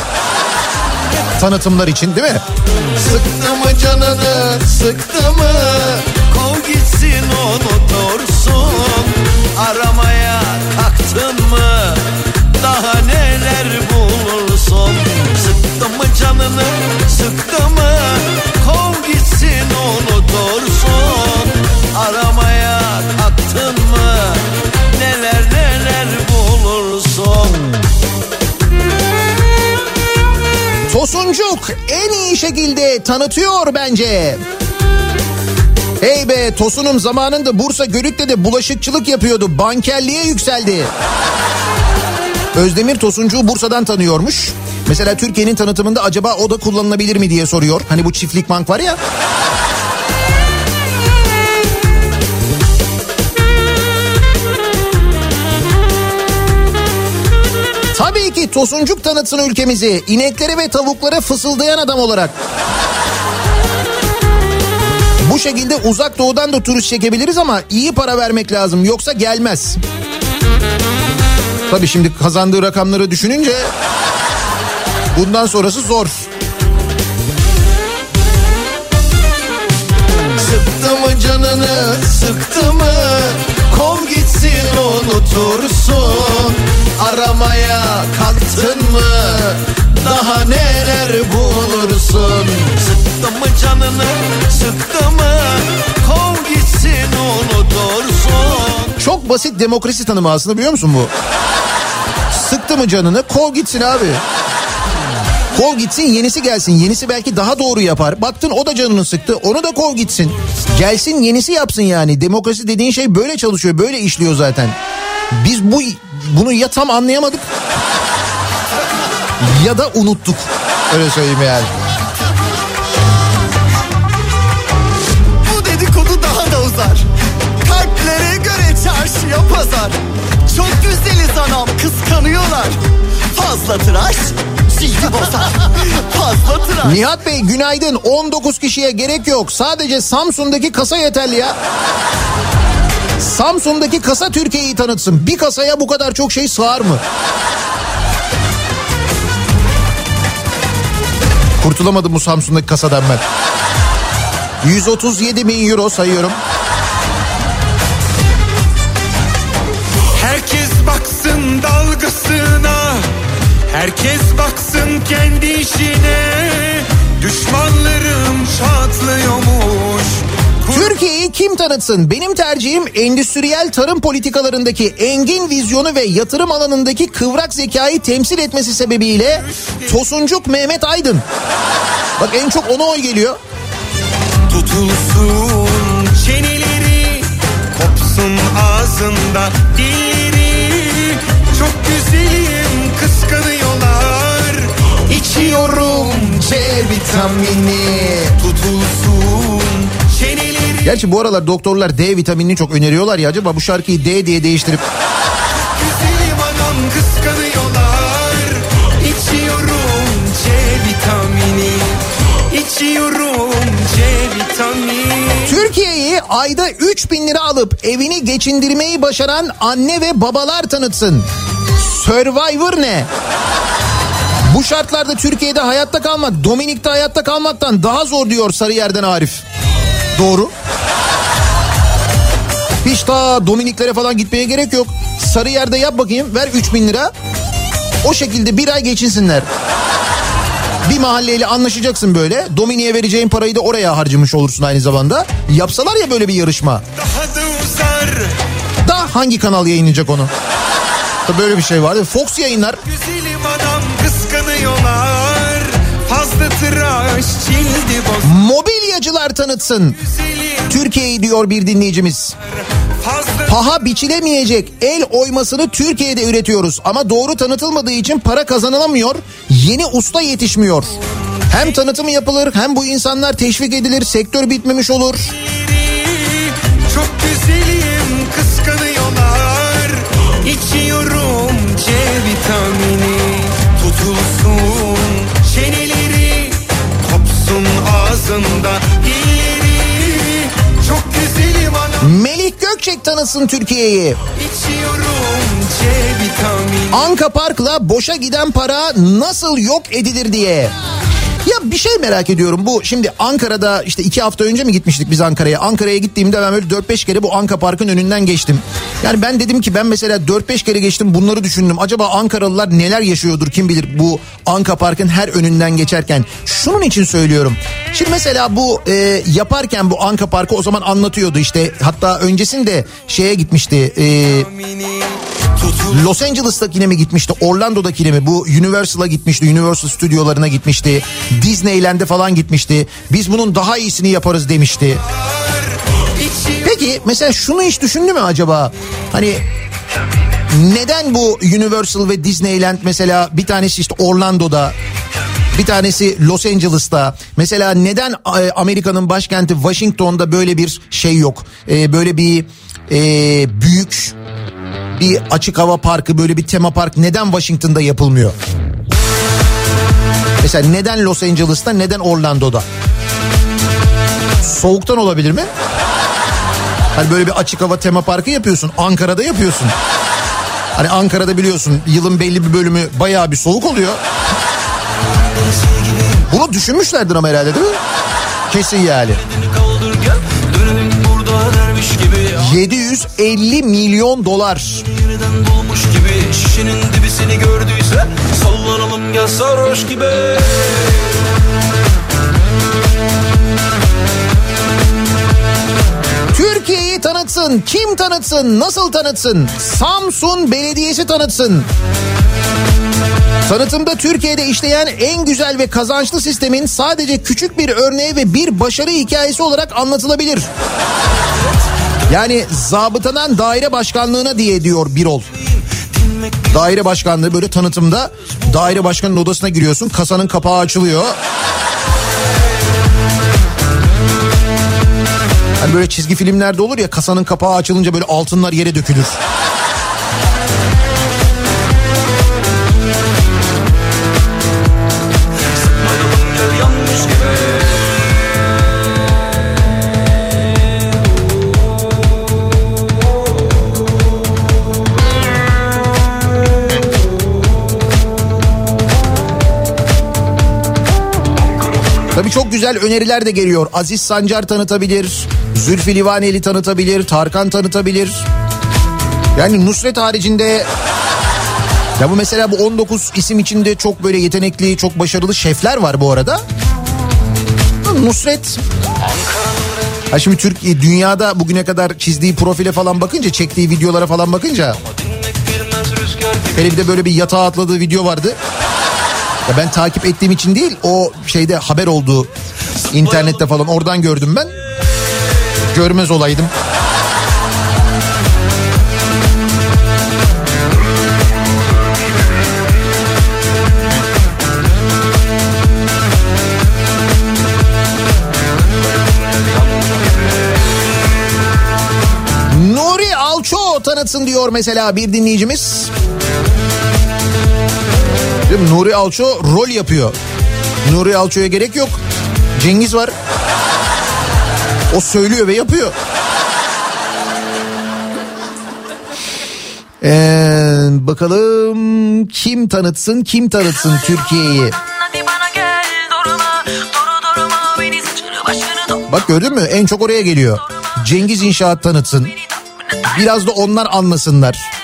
tanıtımlar için değil mi? Sıktı mı canını sıktı mı Kov gitsin unutursun Aramaya Tosuncuk en iyi şekilde tanıtıyor bence. Hey be Tosun'um zamanında Bursa Görük'te de bulaşıkçılık yapıyordu. Bankerliğe yükseldi. Özdemir Tosuncuğu Bursa'dan tanıyormuş. Mesela Türkiye'nin tanıtımında acaba o da kullanılabilir mi diye soruyor. Hani bu çiftlik bank var ya. Tabii ki Tosuncuk tanıtsın ülkemizi. İneklere ve tavuklara fısıldayan adam olarak. Bu şekilde uzak doğudan da turist çekebiliriz ama iyi para vermek lazım yoksa gelmez. Tabii şimdi kazandığı rakamları düşününce bundan sonrası zor. Sıktı mı canını sıktı mı Kov gitsin unutursun Aramaya kalktın mı Daha neler bulursun Sıktı mı canını sıktı mı Kov gitsin unutursun Çok basit demokrasi tanımı aslında biliyor musun bu? Sıktı mı canını kov gitsin abi. Kov gitsin yenisi gelsin. Yenisi belki daha doğru yapar. Baktın o da canını sıktı onu da kov gitsin. Gelsin yenisi yapsın yani. Demokrasi dediğin şey böyle çalışıyor böyle işliyor zaten. Biz bu bunu ya tam anlayamadık ya da unuttuk. Öyle söyleyeyim yani. Bu dedikodu daha da uzar Kalplere göre çarşıya pazar Çok güzeliz anam kıskanıyorlar Fazla tıraş Nihat Bey günaydın 19 kişiye gerek yok. Sadece Samsun'daki kasa yeterli ya. Samsun'daki kasa Türkiye'yi tanıtsın. Bir kasaya bu kadar çok şey sığar mı? Kurtulamadım bu Samsun'daki kasadan ben. 137 bin euro sayıyorum. Herkes baksın kendi işine Düşmanlarım çatlıyormuş Türkiye'yi kim tanıtsın? Benim tercihim endüstriyel tarım politikalarındaki engin vizyonu ve yatırım alanındaki kıvrak zekayı temsil etmesi sebebiyle Tosuncuk Mehmet Aydın. Bak en çok ona oy geliyor. Tutulsun çeneleri Kopsun ağzında dilleri Çok güzelim kıskanıyorlar İçiyorum. C vitamini Tutulsun. Çeneleri Gerçi bu aralar doktorlar D vitaminini çok öneriyorlar ya. Acaba bu şarkıyı D diye değiştirip Güzelim anam kıskanıyorlar. İçiyorum C vitamini. İçiyorum C vitamini. Türkiye'yi ayda 3 bin lira alıp evini geçindirmeyi başaran anne ve babalar tanıtsın. Survivor ne? Bu şartlarda Türkiye'de hayatta kalmak Dominik'te hayatta kalmaktan daha zor diyor Sarıyer'den Arif. Doğru. Hiç daha Dominiklere falan gitmeye gerek yok. Sarıyer'de yap bakayım ver 3 bin lira. O şekilde bir ay geçinsinler. Bir mahalleyle anlaşacaksın böyle. Dominik'e vereceğin parayı da oraya harcamış olursun aynı zamanda. Yapsalar ya böyle bir yarışma. Daha da uzar Da hangi kanal yayınlayacak onu? Böyle bir şey vardı. Fox yayınlar. Güzelim adam Mobilyacılar tanıtsın. Türkiye'yi diyor bir dinleyicimiz. Paha biçilemeyecek el oymasını Türkiye'de üretiyoruz ama doğru tanıtılmadığı için para kazanılamıyor. Yeni usta yetişmiyor. Hem tanıtımı yapılır hem bu insanlar teşvik edilir sektör bitmemiş olur. Çok güzelim kıskanıyorlar İçiyorum Melih Gökçek tanıtsın Türkiye'yi. Anka Park'la boşa giden para nasıl yok edilir diye. Ya bir şey merak ediyorum bu şimdi Ankara'da işte iki hafta önce mi gitmiştik biz Ankara'ya? Ankara'ya gittiğimde ben böyle 4-5 kere bu Anka Park'ın önünden geçtim. Yani ben dedim ki ben mesela 4-5 kere geçtim bunları düşündüm. Acaba Ankaralılar neler yaşıyordur kim bilir bu Anka Park'ın her önünden geçerken. Şunun için söylüyorum. Şimdi mesela bu e, yaparken bu Anka Park'ı o zaman anlatıyordu işte. Hatta öncesinde şeye gitmişti. E, Los Angeles'takine mi gitmişti? Orlando'dakine mi? Bu Universal'a gitmişti. Universal stüdyolarına gitmişti. Disneyland'e falan gitmişti. Biz bunun daha iyisini yaparız demişti. Peki mesela şunu hiç düşündü mü acaba? Hani neden bu Universal ve Disneyland mesela bir tanesi işte Orlando'da bir tanesi Los Angeles'ta. Mesela neden e, Amerika'nın başkenti Washington'da böyle bir şey yok? E, böyle bir e, büyük bir açık hava parkı böyle bir tema park neden Washington'da yapılmıyor? Mesela neden Los Angeles'ta neden Orlando'da? Soğuktan olabilir mi? Hani böyle bir açık hava tema parkı yapıyorsun. Ankara'da yapıyorsun. Hani Ankara'da biliyorsun yılın belli bir bölümü bayağı bir soğuk oluyor. Bunu düşünmüşlerdir ama herhalde değil mi? Kesin yani. 750 milyon dolar. Gibi gördüyse sallanalım gel sarhoş gibi. Türkiye'yi tanıtsın. Kim tanıtsın? Nasıl tanıtsın? Samsun Belediyesi tanıtsın. Tanıtımda Türkiye'de işleyen en güzel ve kazançlı sistemin sadece küçük bir örneği ve bir başarı hikayesi olarak anlatılabilir. Yani zabıtadan daire başkanlığına diye diyor Birol. Daire başkanlığı böyle tanıtımda daire başkanının odasına giriyorsun kasanın kapağı açılıyor. Hani böyle çizgi filmlerde olur ya kasanın kapağı açılınca böyle altınlar yere dökülür. Güzel öneriler de geliyor. Aziz Sancar tanıtabilir, Zülfü Livaneli tanıtabilir, Tarkan tanıtabilir. Yani Nusret haricinde ya bu mesela bu 19 isim içinde çok böyle yetenekli, çok başarılı şefler var bu arada. Nusret Ha şimdi Türkiye dünyada bugüne kadar çizdiği profile falan bakınca, çektiği videolara falan bakınca hele bir de böyle bir yatağa atladığı video vardı. Ya ben takip ettiğim için değil o şeyde haber oldu internette falan oradan gördüm ben. Görmez olaydım. Nuri Alço tanıtsın diyor mesela bir dinleyicimiz. Değil mi? Nuri Alço rol yapıyor. Nuri Alço'ya gerek yok. Cengiz var. O söylüyor ve yapıyor. Ee, bakalım kim tanıtsın kim tanıtsın Türkiye'yi. Bak gördün mü en çok oraya geliyor. Cengiz İnşaat tanıtsın. Biraz da onlar anlasınlar.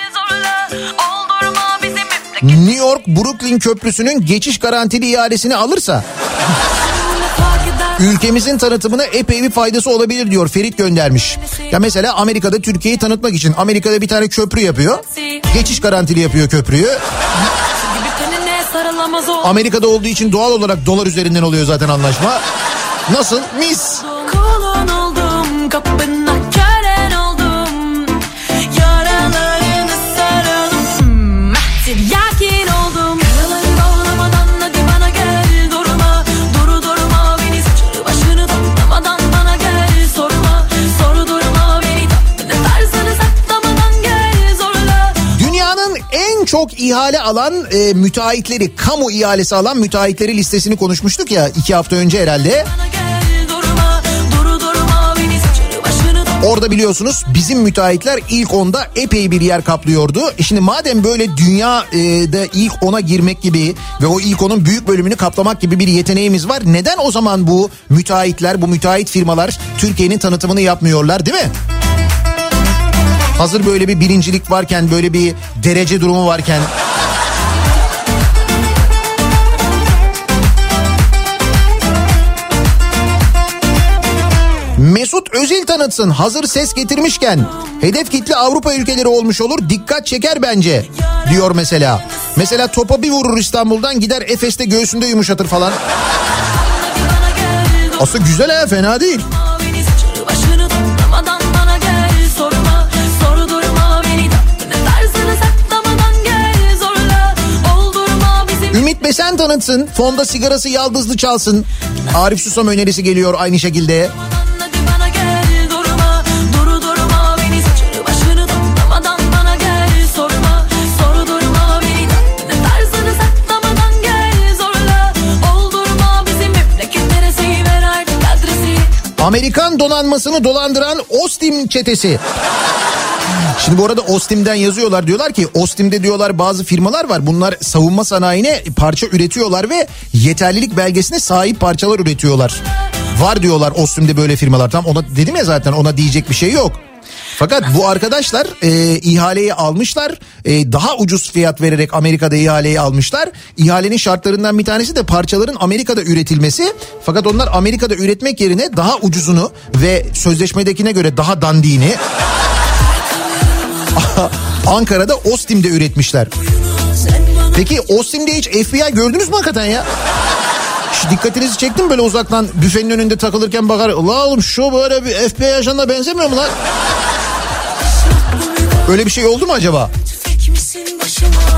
New York Brooklyn Köprüsü'nün geçiş garantili ihalesini alırsa ülkemizin tanıtımına epey bir faydası olabilir diyor Ferit göndermiş. Ya mesela Amerika'da Türkiye'yi tanıtmak için Amerika'da bir tane köprü yapıyor. Geçiş garantili yapıyor köprüyü. Amerika'da olduğu için doğal olarak dolar üzerinden oluyor zaten anlaşma. Nasıl? Mis. Çok ihale alan e, müteahhitleri, kamu ihalesi alan müteahhitleri listesini konuşmuştuk ya iki hafta önce herhalde. Orada biliyorsunuz bizim müteahhitler ilk onda epey bir yer kaplıyordu. E şimdi madem böyle dünyada ilk ona girmek gibi ve o ilk onun büyük bölümünü kaplamak gibi bir yeteneğimiz var. Neden o zaman bu müteahhitler, bu müteahhit firmalar Türkiye'nin tanıtımını yapmıyorlar değil mi? Hazır böyle bir birincilik varken, böyle bir derece durumu varken... Mesut Özil tanıtsın hazır ses getirmişken hedef kitle Avrupa ülkeleri olmuş olur dikkat çeker bence diyor mesela. Mesela topa bir vurur İstanbul'dan gider Efes'te göğsünde yumuşatır falan. Aslında güzel ha fena değil. Ümit Besen tanıtsın fonda sigarası yaldızlı çalsın. Arif Susam önerisi geliyor aynı şekilde. Amerikan donanmasını dolandıran Ostim çetesi. Şimdi bu arada Ostim'den yazıyorlar diyorlar ki Ostim'de diyorlar bazı firmalar var bunlar savunma sanayine parça üretiyorlar ve yeterlilik belgesine sahip parçalar üretiyorlar. Var diyorlar Ostim'de böyle firmalar tam ona dedim ya zaten ona diyecek bir şey yok. Fakat bu arkadaşlar e, ihaleyi almışlar e, daha ucuz fiyat vererek Amerika'da ihaleyi almışlar. İhalenin şartlarından bir tanesi de parçaların Amerika'da üretilmesi. Fakat onlar Amerika'da üretmek yerine daha ucuzunu ve sözleşmedekine göre daha dandiğini Ankara'da Ostim'de üretmişler. Peki Ostim'de hiç FBI gördünüz mü hakikaten ya? Hiç dikkatinizi çektim böyle uzaktan büfenin önünde takılırken bakar. La oğlum şu böyle bir FBI ajanına benzemiyor mu lan? Öyle bir şey oldu mu acaba?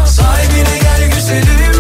Sahibine gel güzelim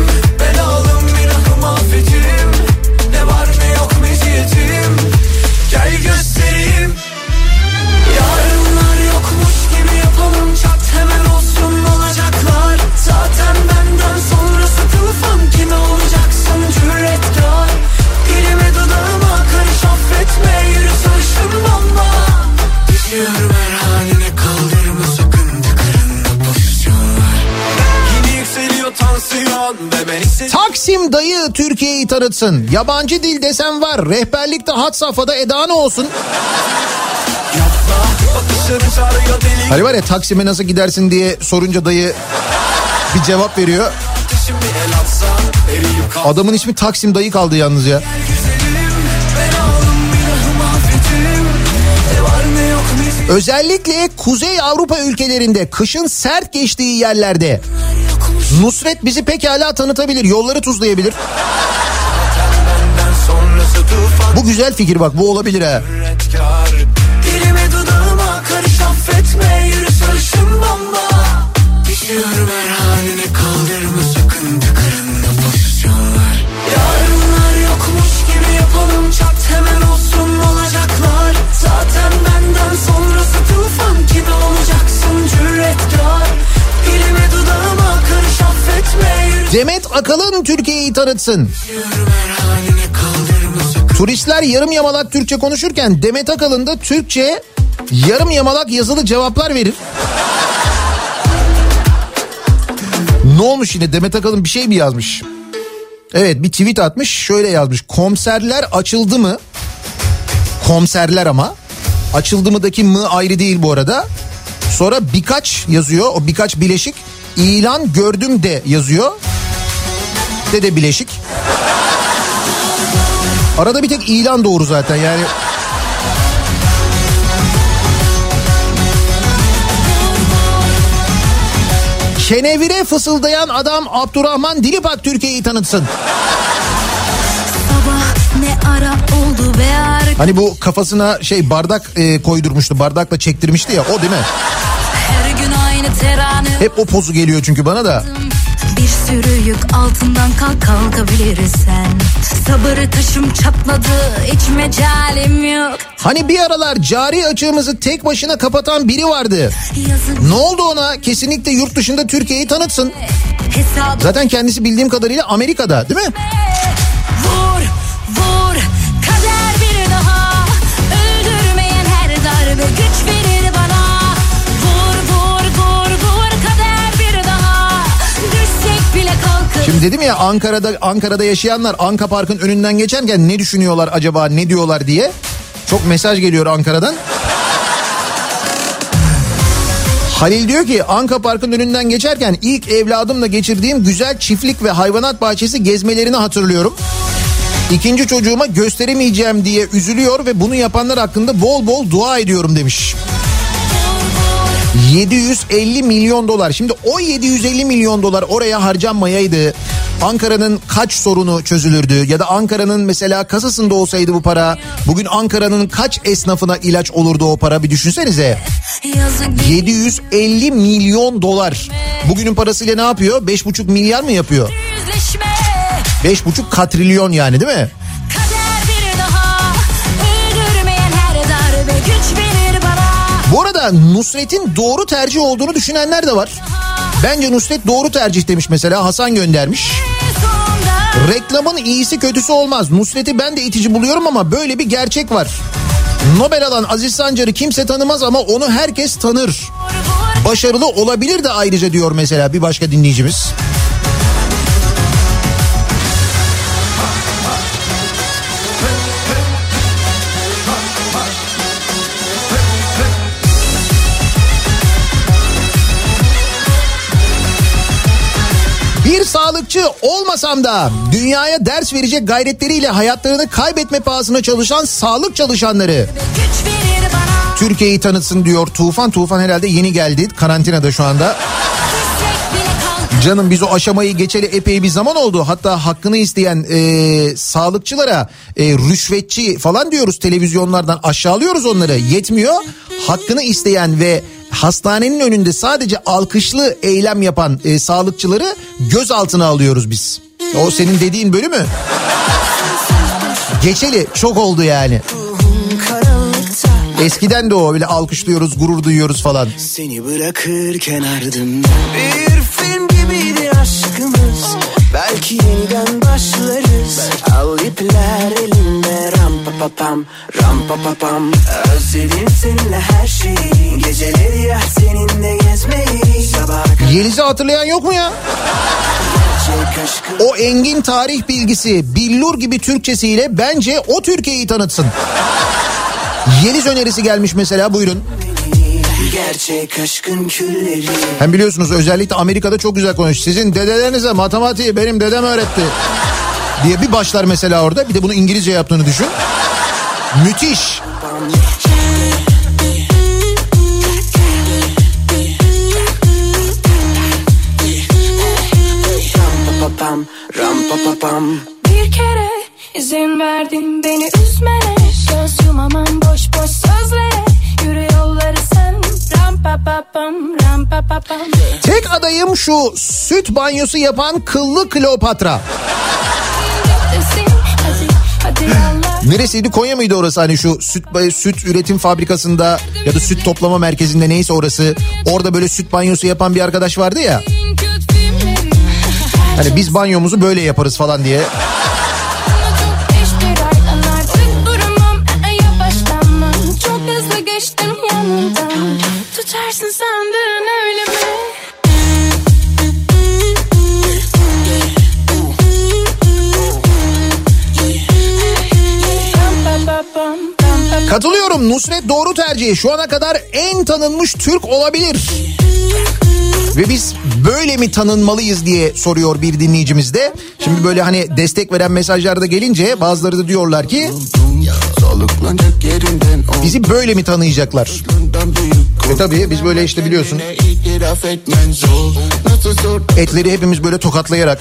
Taksim dayı Türkiye'yi tanıtsın. Yabancı dil desen var. Rehberlikte hat safhada Eda ne olsun? Hani var ya Taksim'e nasıl gidersin diye sorunca dayı bir cevap veriyor. Adamın ismi Taksim dayı kaldı yalnız ya. Özellikle Kuzey Avrupa ülkelerinde kışın sert geçtiği yerlerde Nusret bizi pekala tanıtabilir, yolları tuzlayabilir. Bu güzel fikir bak, bu olabilir ha. Demet Akalın Türkiye'yi tanıtsın. Turistler yarım yamalak Türkçe konuşurken Demet Akalın da Türkçe yarım yamalak yazılı cevaplar verir. ne olmuş yine Demet Akalın bir şey mi yazmış? Evet bir tweet atmış şöyle yazmış. Komiserler açıldı mı? Komiserler ama. Açıldı mıdaki mı ayrı değil bu arada. Sonra birkaç yazıyor. O birkaç bileşik. İlan gördüm de yazıyor. De de bileşik. Arada bir tek ilan doğru zaten yani. Kenevire fısıldayan adam Abdurrahman Dilipak Türkiye'yi tanıtsın. Hani bu kafasına şey bardak e, koydurmuştu bardakla çektirmişti ya o değil mi? Hep o pozu geliyor çünkü bana da. Bir sürü yük altından kalk kalkabilirsen Sabırı taşım çatladı hiç mecalim yok Hani bir aralar cari açığımızı tek başına kapatan biri vardı. Yazın Ne oldu ona? Kesinlikle yurt dışında Türkiye'yi tanıtsın. Zaten kendisi bildiğim kadarıyla Amerika'da değil mi? Vur vur Şimdi dedim ya Ankara'da Ankara'da yaşayanlar Anka Park'ın önünden geçerken ne düşünüyorlar acaba ne diyorlar diye. Çok mesaj geliyor Ankara'dan. Halil diyor ki Anka Park'ın önünden geçerken ilk evladımla geçirdiğim güzel çiftlik ve hayvanat bahçesi gezmelerini hatırlıyorum. İkinci çocuğuma gösteremeyeceğim diye üzülüyor ve bunu yapanlar hakkında bol bol dua ediyorum demiş. 750 milyon dolar. Şimdi o 750 milyon dolar oraya harcanmayaydı. Ankara'nın kaç sorunu çözülürdü ya da Ankara'nın mesela kasasında olsaydı bu para bugün Ankara'nın kaç esnafına ilaç olurdu o para bir düşünsenize. yazık 750 milyon dolar. Bugünün parasıyla ne yapıyor? 5,5 milyar mı yapıyor? yüzleşme 5,5 katrilyon yani değil mi? Bu arada Nusret'in doğru tercih olduğunu düşünenler de var. Bence Nusret doğru tercih demiş mesela Hasan göndermiş. Reklamın iyisi kötüsü olmaz. Nusret'i ben de itici buluyorum ama böyle bir gerçek var. Nobel alan Aziz Sancar'ı kimse tanımaz ama onu herkes tanır. Başarılı olabilir de ayrıca diyor mesela bir başka dinleyicimiz. Sağlıkçı olmasam da dünyaya ders verecek gayretleriyle hayatlarını kaybetme pahasına çalışan sağlık çalışanları Türkiye'yi tanıtsın diyor Tufan. Tufan herhalde yeni geldi karantinada şu anda. Canım biz o aşamayı geçeli epey bir zaman oldu. Hatta hakkını isteyen e, sağlıkçılara e, rüşvetçi falan diyoruz televizyonlardan aşağılıyoruz onları. Yetmiyor. Hakkını isteyen ve hastanenin önünde sadece alkışlı eylem yapan e, sağlıkçıları gözaltına alıyoruz biz. O senin dediğin bölümü. Geçeli çok oldu yani. Eskiden de o öyle alkışlıyoruz, gurur duyuyoruz falan. Seni bırakırken ardımda Bir film gibidir aşkımız Belki yeniden başlarız Al ipler elimde Ram pa pa pam Ram pa pa pam Özledim seninle her şeyi Geceleri ya seninle gezmeyi Sabah Yeliz'i hatırlayan yok mu ya? O engin tarih bilgisi, billur gibi Türkçesiyle bence o Türkiye'yi tanıtsın. Yeliz önerisi gelmiş mesela buyurun. Gerçek aşkın külleri Hem biliyorsunuz özellikle Amerika'da çok güzel konuşuyor. Sizin dedelerinize matematiği benim dedem öğretti. Diye bir başlar mesela orada. Bir de bunu İngilizce yaptığını düşün. Müthiş. Ram pa pa pam Ram pa pa pam Bir kere izin verdin beni üzmene. Göz yumamam boş boş sözlere. Yürü yolları sen. Ram pa pa pam ram pa pa pam Tek adayım şu süt banyosu yapan kıllı Kleopatra. Hadi hadi Neresiydi Konya mıydı orası hani şu süt süt üretim fabrikasında ya da süt toplama merkezinde neyse orası. Orada böyle süt banyosu yapan bir arkadaş vardı ya. Hani biz banyomuzu böyle yaparız falan diye. Katılıyorum Nusret doğru tercih. Şu ana kadar en tanınmış Türk olabilir. Ve biz böyle mi tanınmalıyız diye soruyor bir dinleyicimiz de. Şimdi böyle hani destek veren mesajlarda gelince bazıları da diyorlar ki bizi böyle mi tanıyacaklar? E tabii biz böyle işte biliyorsun etleri hepimiz böyle tokatlayarak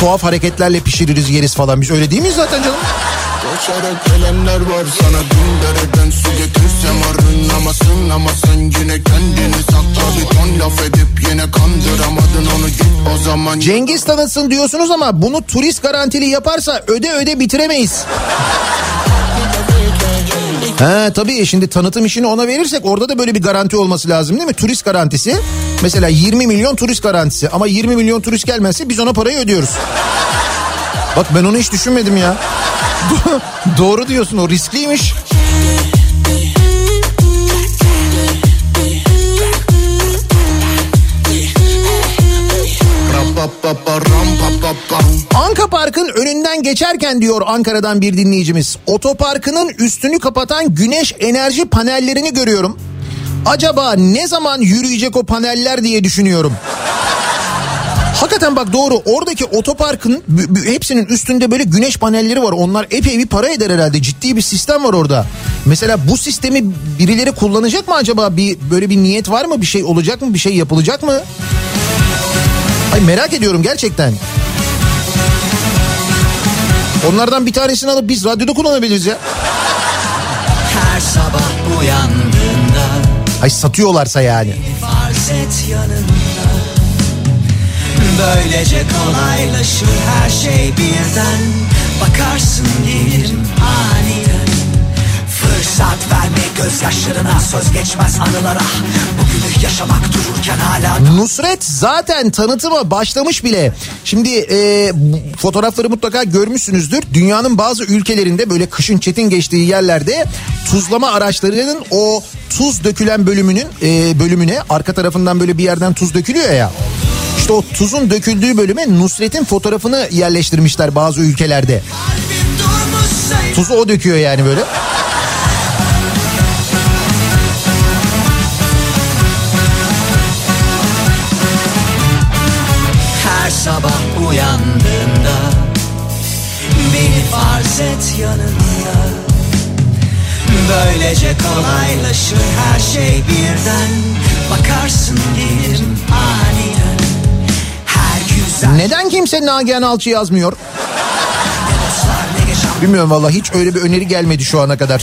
tuhaf hareketlerle pişiririz yeriz falan. Biz öyle değil miyiz zaten canım? Koşarak gelenler var sana bin dereden su getirsem arınamasın ama sen yine kendini sakla bir ton laf edip yine kandıramadın onu git o zaman Cengiz tanıtsın diyorsunuz ama bunu turist garantili yaparsa öde öde bitiremeyiz. He tabii şimdi tanıtım işini ona verirsek orada da böyle bir garanti olması lazım değil mi? Turist garantisi. Mesela 20 milyon turist garantisi ama 20 milyon turist gelmezse biz ona parayı ödüyoruz. Bak ben onu hiç düşünmedim ya. Doğru diyorsun o riskliymiş. Anka Park'ın önünden geçerken diyor Ankara'dan bir dinleyicimiz. Otoparkının üstünü kapatan güneş enerji panellerini görüyorum. Acaba ne zaman yürüyecek o paneller diye düşünüyorum. Hakikaten bak doğru oradaki otoparkın hepsinin üstünde böyle güneş panelleri var. Onlar epey bir para eder herhalde. Ciddi bir sistem var orada. Mesela bu sistemi birileri kullanacak mı acaba? Bir böyle bir niyet var mı? Bir şey olacak mı? Bir şey yapılacak mı? Ay merak ediyorum gerçekten. Onlardan bir tanesini alıp biz radyoda kullanabiliriz ya. Her sabah uyandığında Ay satıyorlarsa yani. farz et yanında Böylece kolaylaşır her şey birden Bakarsın gelirim aniden Fırsat verme gözyaşlarına söz geçmez anılara Bugünü yaşamak dururken hala Nusret zaten tanıtıma başlamış bile. Şimdi e, fotoğrafları mutlaka görmüşsünüzdür. Dünyanın bazı ülkelerinde böyle kışın çetin geçtiği yerlerde tuzlama araçlarının o tuz dökülen bölümünün e, bölümüne arka tarafından böyle bir yerden tuz dökülüyor ya. İşte o tuzun döküldüğü bölüme Nusret'in fotoğrafını yerleştirmişler bazı ülkelerde. Tuzu o döküyor yani böyle. Her sabah uyandığında Beni farz et yanında Böylece kolaylaşır her şey birden Bakarsın Her güzel Neden kimse Nagihan Alçı yazmıyor? Bilmiyorum valla hiç öyle bir öneri gelmedi şu ana kadar.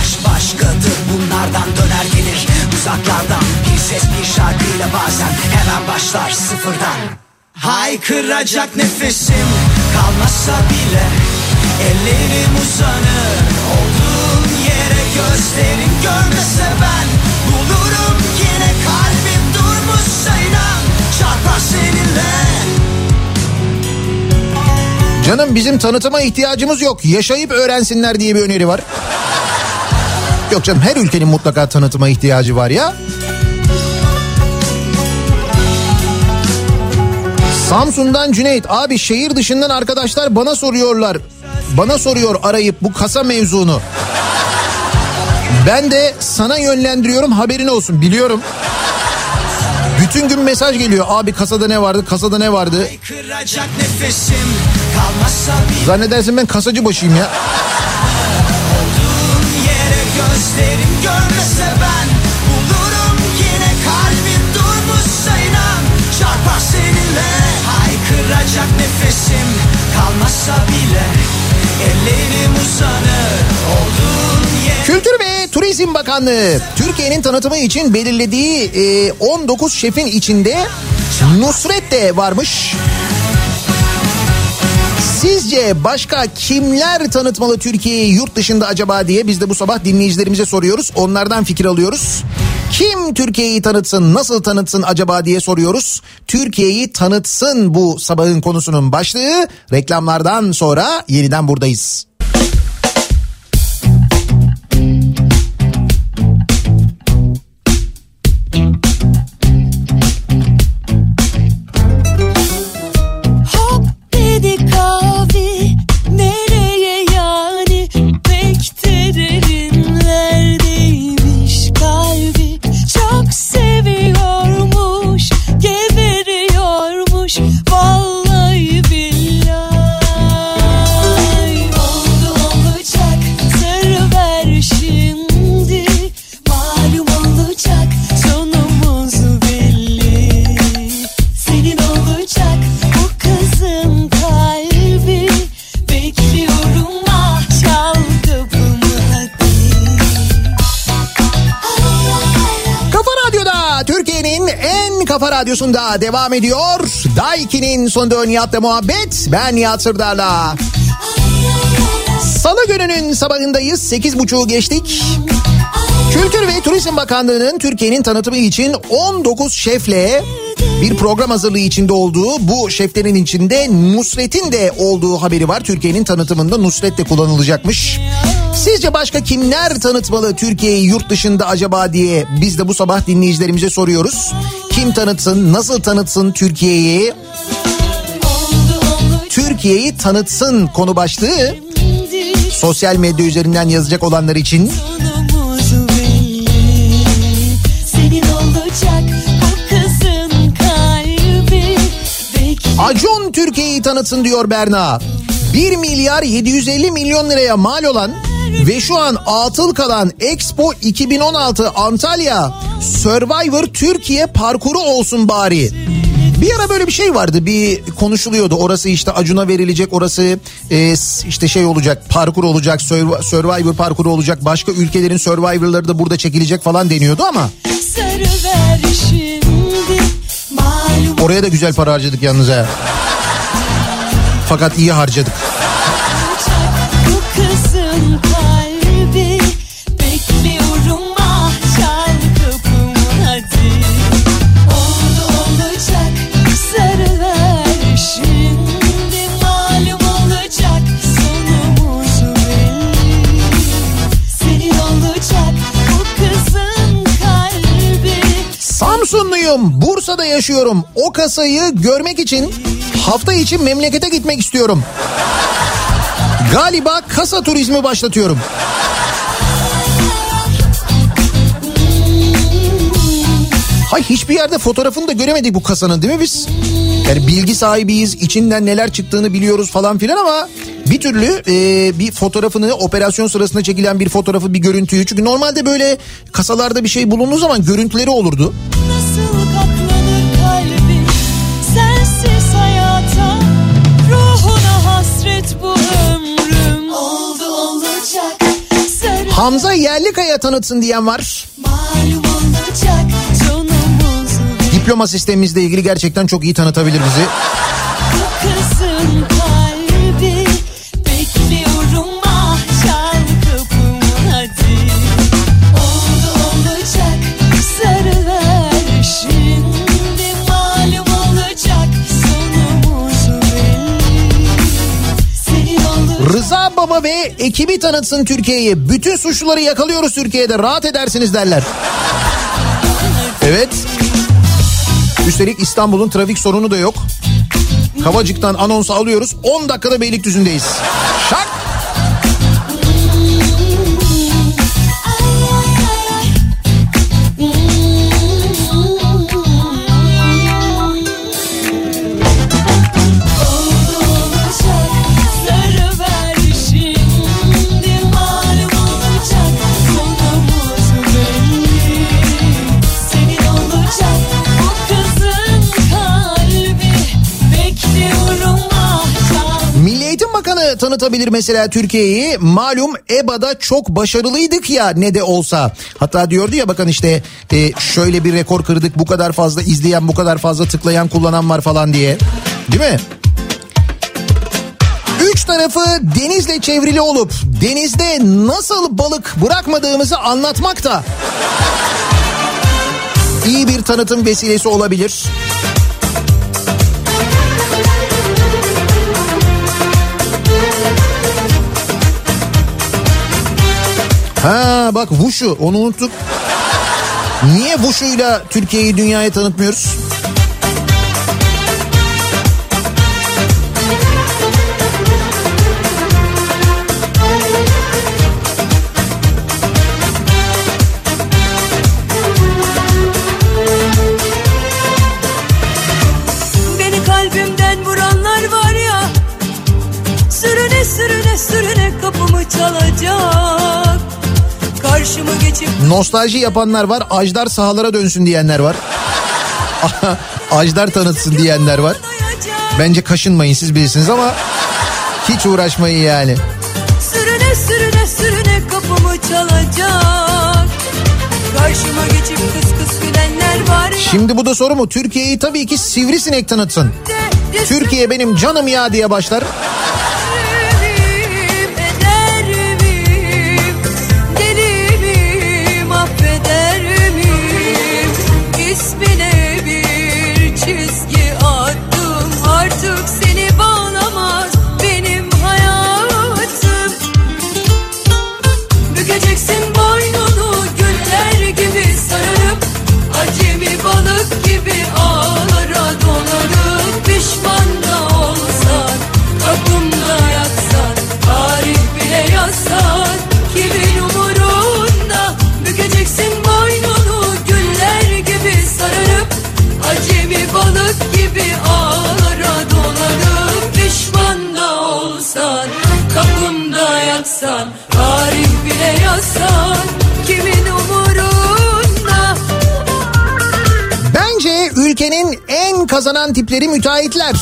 Aşk başkadır bunlardan döner gelir. Uzaklardan bir ses bir şarkıyla bazen Hemen başlar sıfırdan. Haykıracak nefesim kalmazsa bile Ellerim uzanır. Olduğum yere gözlerin görmese ben Bulurum Canım bizim tanıtıma ihtiyacımız yok. Yaşayıp öğrensinler diye bir öneri var. Yok canım her ülkenin mutlaka tanıtıma ihtiyacı var ya. Samsun'dan Cüneyt abi şehir dışından arkadaşlar bana soruyorlar. Bana soruyor arayıp bu kasa mevzunu. Ben de sana yönlendiriyorum haberin olsun biliyorum. Bütün gün mesaj geliyor. Abi kasada ne vardı? Kasada ne vardı? Kıracak nefesim Zannedersin ben kasacı başıyım ya. haykıracak nefesim Kalmazsa bile ellerim uzanır olduğun yere Kültür ve Turizm Bakanlığı Türkiye'nin tanıtımı için belirlediği e, 19 şefin içinde Nusret de varmış. Sizce başka kimler tanıtmalı Türkiye'yi yurt dışında acaba diye biz de bu sabah dinleyicilerimize soruyoruz. Onlardan fikir alıyoruz. Kim Türkiye'yi tanıtsın, nasıl tanıtsın acaba diye soruyoruz. Türkiye'yi tanıtsın bu sabahın konusunun başlığı. Reklamlardan sonra yeniden buradayız. Radyosu'nda devam ediyor. Daiki'nin sonunda Nihat'la muhabbet. Ben Nihat Sırdar'la. Salı gününün sabahındayız. Sekiz buçuğu geçtik. Kültür ve Turizm Bakanlığı'nın Türkiye'nin tanıtımı için 19 şefle bir program hazırlığı içinde olduğu bu şeflerin içinde Nusret'in de olduğu haberi var. Türkiye'nin tanıtımında Nusret de kullanılacakmış. Sizce başka kimler tanıtmalı Türkiye'yi yurt dışında acaba diye biz de bu sabah dinleyicilerimize soruyoruz. Kim tanıtsın, nasıl tanıtsın Türkiye'yi? Türkiye'yi tanıtsın konu başlığı. Sosyal medya üzerinden yazacak olanlar için Acun Türkiye'yi tanıtsın diyor Berna. 1 milyar 750 milyon liraya mal olan ve şu an atıl kalan Expo 2016 Antalya Survivor Türkiye parkuru olsun bari. Bir ara böyle bir şey vardı bir konuşuluyordu orası işte Acun'a verilecek orası e, işte şey olacak parkur olacak Surv- Survivor parkuru olacak başka ülkelerin Survivor'ları da burada çekilecek falan deniyordu ama oraya da güzel para harcadık yalnız ha. Fakat iyi harcadık. Samsunluyum. Bursa'da yaşıyorum. O kasayı görmek için hafta içi memlekete gitmek istiyorum. Galiba kasa turizmi başlatıyorum. Hay hiçbir yerde fotoğrafını da göremedik bu kasanın değil mi biz? Yani bilgi sahibiyiz, içinden neler çıktığını biliyoruz falan filan ama bir türlü e, bir fotoğrafını operasyon sırasında çekilen bir fotoğrafı bir görüntüyü çünkü normalde böyle kasalarda bir şey bulunduğu zaman görüntüleri olurdu. Nasıl hasret bu ömrüm Oldu olacak sarı Hamza Yerlikaya tanıtsın diyen var. malum olacak Diploma sistemimizle ilgili gerçekten çok iyi tanıtabilir bizi. Ve ekibi tanıtsın Türkiye'yi. Bütün suçluları yakalıyoruz Türkiye'de rahat edersiniz derler. Evet. Üstelik İstanbul'un trafik sorunu da yok. Kavacık'tan anonsu alıyoruz. 10 dakikada Beylikdüzü'ndeyiz. Şak! Tanıtabilir mesela Türkiye'yi. Malum EBA'da çok başarılıydık ya ne de olsa. Hatta diyordu ya bakan işte e, şöyle bir rekor kırdık bu kadar fazla izleyen bu kadar fazla tıklayan kullanan var falan diye. Değil mi? Üç tarafı denizle çevrili olup denizde nasıl balık bırakmadığımızı anlatmak da iyi bir tanıtım vesilesi olabilir. Ha bak Wushu onu unuttuk. Niye Wushu'yla Türkiye'yi dünyaya tanıtmıyoruz? Nostalji yapanlar var. Ajdar sahalara dönsün diyenler var. Ajdar tanıtsın diyenler var. Bence kaşınmayın siz bilirsiniz ama hiç uğraşmayın yani. Sürüne sürüne sürüne kapımı çalacak Karşıma geçip kıs kıs gülenler var ya Şimdi bu da soru mu? Türkiye'yi tabii ki sivrisinek tanıtsın. Türkiye benim canım ya diye başlar. Yatsan Tarih bile yazsan kimin umurunda Bence ülkenin en kazanan tipleri müteahhitler.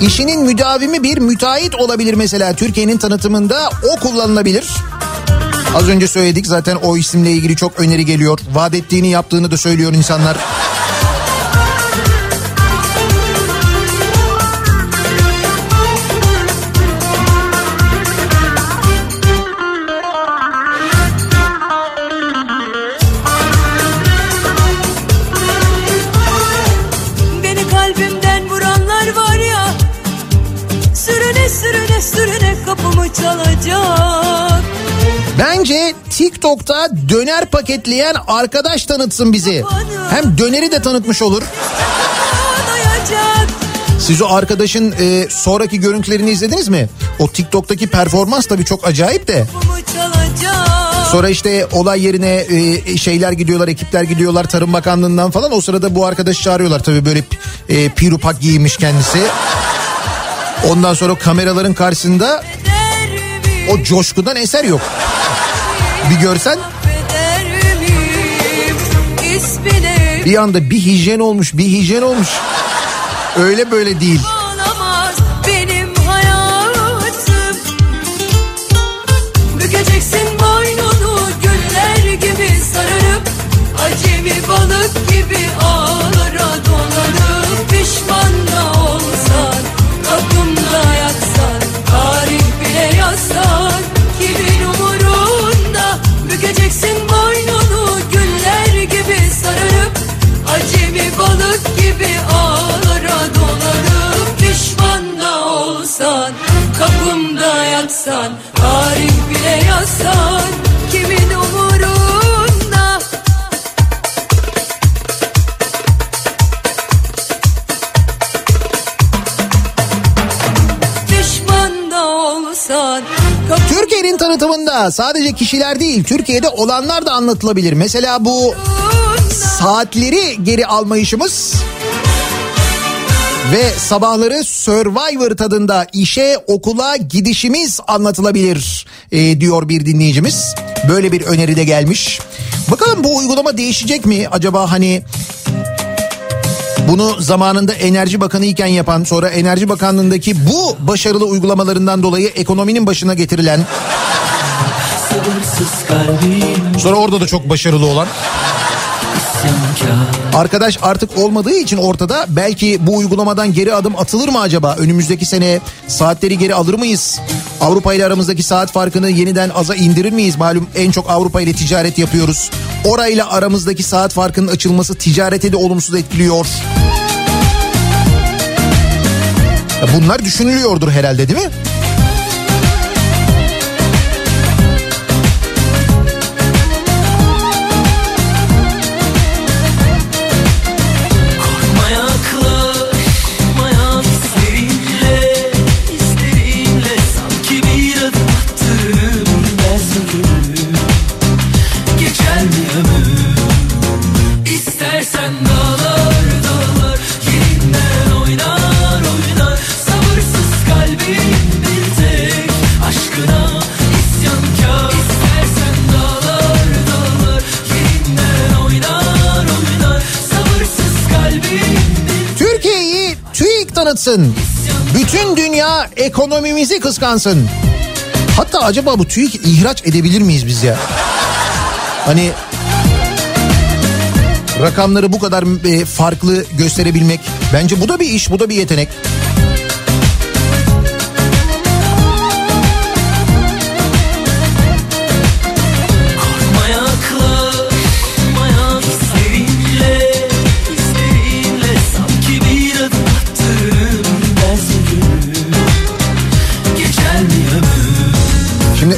İşinin müdavimi bir müteahhit olabilir mesela Türkiye'nin tanıtımında o kullanılabilir. Az önce söyledik zaten o isimle ilgili çok öneri geliyor. Vaat ettiğini yaptığını da söylüyor insanlar. TikTok'ta döner paketleyen arkadaş tanıtsın bizi. Hem döneri de tanıtmış olur. Siz o arkadaşın e, sonraki görüntülerini izlediniz mi? O TikTok'taki performans tabii çok acayip de. Sonra işte olay yerine e, şeyler gidiyorlar, ekipler gidiyorlar Tarım Bakanlığı'ndan falan. O sırada bu arkadaşı çağırıyorlar tabii böyle e, pirupak giymiş kendisi. Ondan sonra kameraların karşısında o coşkudan eser yok. Bir görsen bir anda bir hijyen olmuş, bir hijyen olmuş. Öyle böyle değil. Yatsan Tarih bile yazsan kimin umurunda Pişman da olsan Türkiye'nin tanıtımında sadece kişiler değil Türkiye'de olanlar da anlatılabilir. Mesela bu saatleri geri almayışımız ve sabahları Survivor tadında işe okula gidişimiz anlatılabilir e, diyor bir dinleyicimiz. Böyle bir öneri de gelmiş. Bakalım bu uygulama değişecek mi? Acaba hani bunu zamanında Enerji Bakanı iken yapan sonra Enerji Bakanlığındaki bu başarılı uygulamalarından dolayı ekonominin başına getirilen sonra orada da çok başarılı olan Arkadaş artık olmadığı için ortada belki bu uygulamadan geri adım atılır mı acaba? Önümüzdeki sene saatleri geri alır mıyız? Avrupa ile aramızdaki saat farkını yeniden aza indirir miyiz? Malum en çok Avrupa ile ticaret yapıyoruz. Orayla aramızdaki saat farkının açılması ticarete de olumsuz etkiliyor. Bunlar düşünülüyordur herhalde değil mi? TÜİK tanıtsın. Bütün dünya ekonomimizi kıskansın. Hatta acaba bu TÜİK ihraç edebilir miyiz biz ya? Hani Rakamları bu kadar e, farklı gösterebilmek. Bence bu da bir iş, bu da bir yetenek.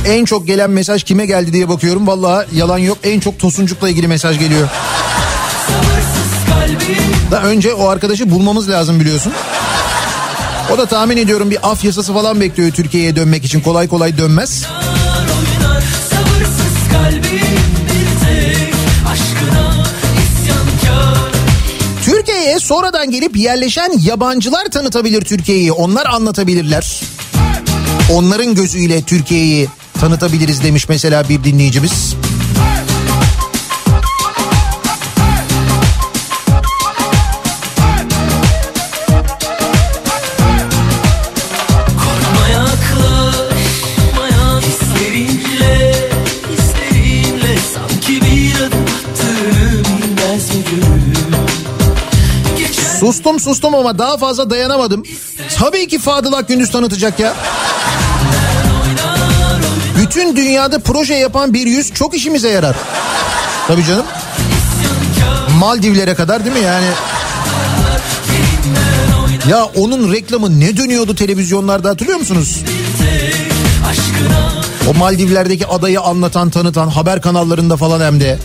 En çok gelen mesaj kime geldi diye bakıyorum. Vallahi yalan yok. En çok Tosuncuk'la ilgili mesaj geliyor. Da önce o arkadaşı bulmamız lazım biliyorsun. O da tahmin ediyorum bir af yasası falan bekliyor Türkiye'ye dönmek için. Kolay kolay dönmez. Türkiye'ye sonradan gelip yerleşen yabancılar tanıtabilir Türkiye'yi. Onlar anlatabilirler. Onların gözüyle Türkiye'yi tanıtabiliriz demiş mesela bir dinleyicimiz. Sustum sustum ama daha fazla dayanamadım. Tabii ki Fadıl Akgündüz tanıtacak ya. Bütün dünyada proje yapan bir yüz çok işimize yarar. Tabii canım. Maldivlere kadar değil mi yani? Ya onun reklamı ne dönüyordu televizyonlarda hatırlıyor musunuz? O Maldivler'deki adayı anlatan tanıtan haber kanallarında falan hem de.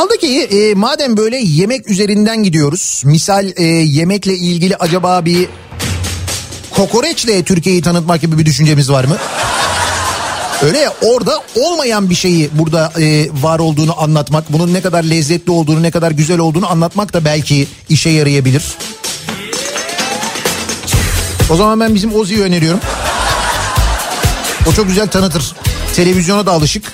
Kaldı ki e, madem böyle yemek üzerinden gidiyoruz. Misal e, yemekle ilgili acaba bir kokoreçle Türkiye'yi tanıtmak gibi bir düşüncemiz var mı? Öyle ya orada olmayan bir şeyi burada e, var olduğunu anlatmak, bunun ne kadar lezzetli olduğunu, ne kadar güzel olduğunu anlatmak da belki işe yarayabilir. O zaman ben bizim Ozi'yi öneriyorum. O çok güzel tanıtır. Televizyona da alışık.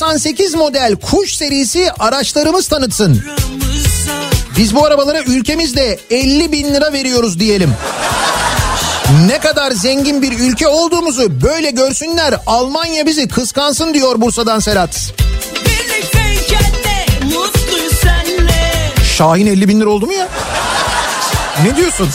98 model kuş serisi araçlarımız tanıtsın. Biz bu arabalara ülkemizde 50 bin lira veriyoruz diyelim. Ne kadar zengin bir ülke olduğumuzu böyle görsünler. Almanya bizi kıskansın diyor Bursa'dan Serhat. Şahin 50 bin lira oldu mu ya? Ne diyorsun?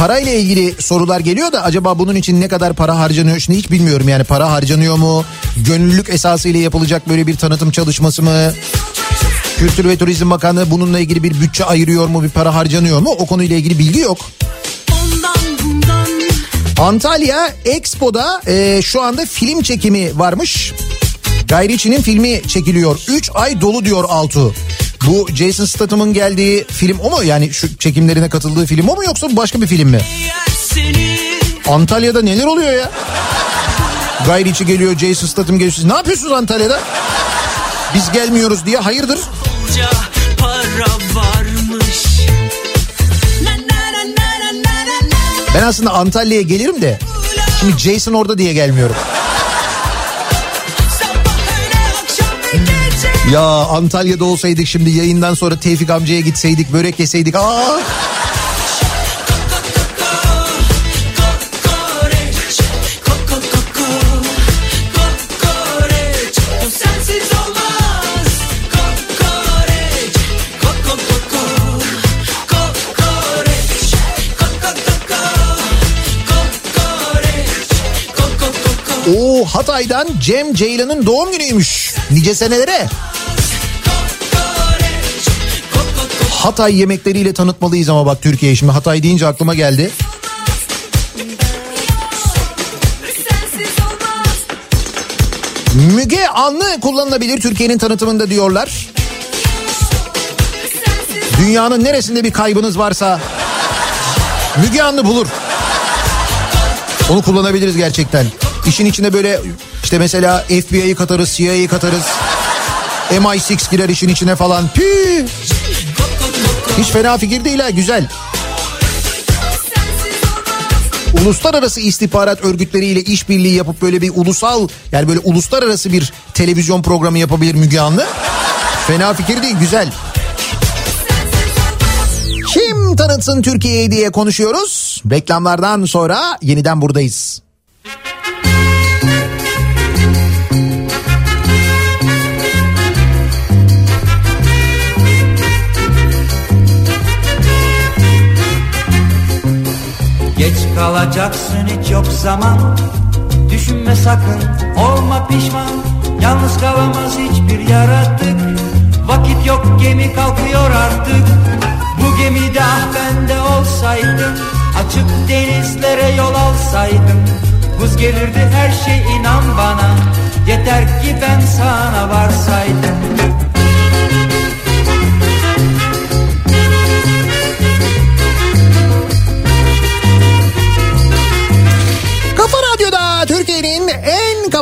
Parayla ilgili sorular geliyor da acaba bunun için ne kadar para harcanıyor? Şimdi hiç bilmiyorum yani para harcanıyor mu? Gönüllülük esasıyla yapılacak böyle bir tanıtım çalışması mı? Kültür ve Turizm Bakanlığı bununla ilgili bir bütçe ayırıyor mu? Bir para harcanıyor mu? O konuyla ilgili bilgi yok. Antalya Expo'da e, şu anda film çekimi varmış. Guy Ritchie'nin filmi çekiliyor. 3 ay dolu diyor Altu. Bu Jason Statham'ın geldiği film o mu? Yani şu çekimlerine katıldığı film o mu yoksa başka bir film mi? Antalya'da neler oluyor ya? Guy Ritchie geliyor, Jason Statham geliyor. Ne yapıyorsunuz Antalya'da? Biz gelmiyoruz diye hayırdır? Ben aslında Antalya'ya gelirim de şimdi Jason orada diye gelmiyorum. Ya Antalya'da olsaydık şimdi yayından sonra Tevfik amcaya gitseydik börek yeseydik. Aa! Oo Hatay'dan Cem Ceylan'ın doğum günüymüş. Nice senelere. Hatay yemekleriyle tanıtmalıyız ama bak Türkiye şimdi Hatay deyince aklıma geldi. Müge Anlı kullanılabilir Türkiye'nin tanıtımında diyorlar. Dünyanın neresinde bir kaybınız varsa Müge Anlı bulur. Onu kullanabiliriz gerçekten. İşin içine böyle işte mesela FBI'yi katarız, CIA'yı katarız. MI6 girer işin içine falan. Pü! Hiç fena fikir değil ha güzel. Uluslararası istihbarat örgütleriyle işbirliği yapıp böyle bir ulusal yani böyle uluslararası bir televizyon programı yapabilir Müge Anlı. Fena fikir değil güzel. Kim tanıtsın Türkiye'yi diye konuşuyoruz. Reklamlardan sonra yeniden buradayız. Geç kalacaksın hiç yok zaman. Düşünme sakın olma pişman. Yalnız kalamaz hiçbir yaratık. Vakit yok gemi kalkıyor artık. Bu gemide ah ben de olsaydım Açık denizlere yol alsaydım. Buz gelirdi her şey inan bana. Yeter ki ben sana varsaydım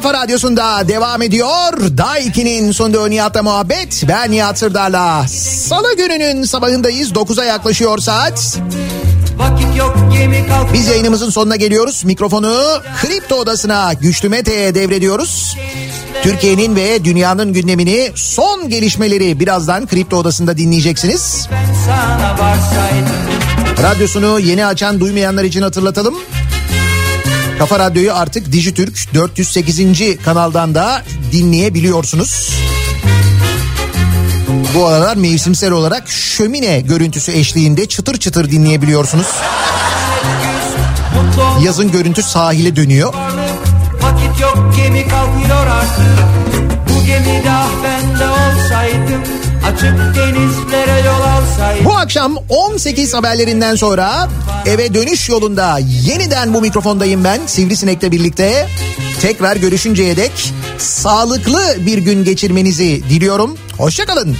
kafa radyosunda devam ediyor. Daiki'nin sonunda Nihat'la muhabbet. Ben Nihat Sırdar'la. Salı gününün sabahındayız. 9'a yaklaşıyor saat. Biz yayınımızın sonuna geliyoruz. Mikrofonu Kripto Odası'na Güçlü Mete'ye devrediyoruz. Türkiye'nin ve dünyanın gündemini son gelişmeleri birazdan Kripto Odası'nda dinleyeceksiniz. Radyosunu yeni açan duymayanlar için hatırlatalım. Kafa Radyo'yu artık Dijitürk 408. kanaldan da dinleyebiliyorsunuz. Bu aralar mevsimsel olarak şömine görüntüsü eşliğinde çıtır çıtır dinleyebiliyorsunuz. Yazın görüntü sahile dönüyor. Vakit yok gemi kalkıyor artık Bu gemide ah ben de olsaydım Açık denizlere yol alsaydım Bu akşam 18 haberlerinden sonra eve dönüş yolunda yeniden bu mikrofondayım ben Sivrisinek'le birlikte. Tekrar görüşünceye dek sağlıklı bir gün geçirmenizi diliyorum. Hoşçakalın.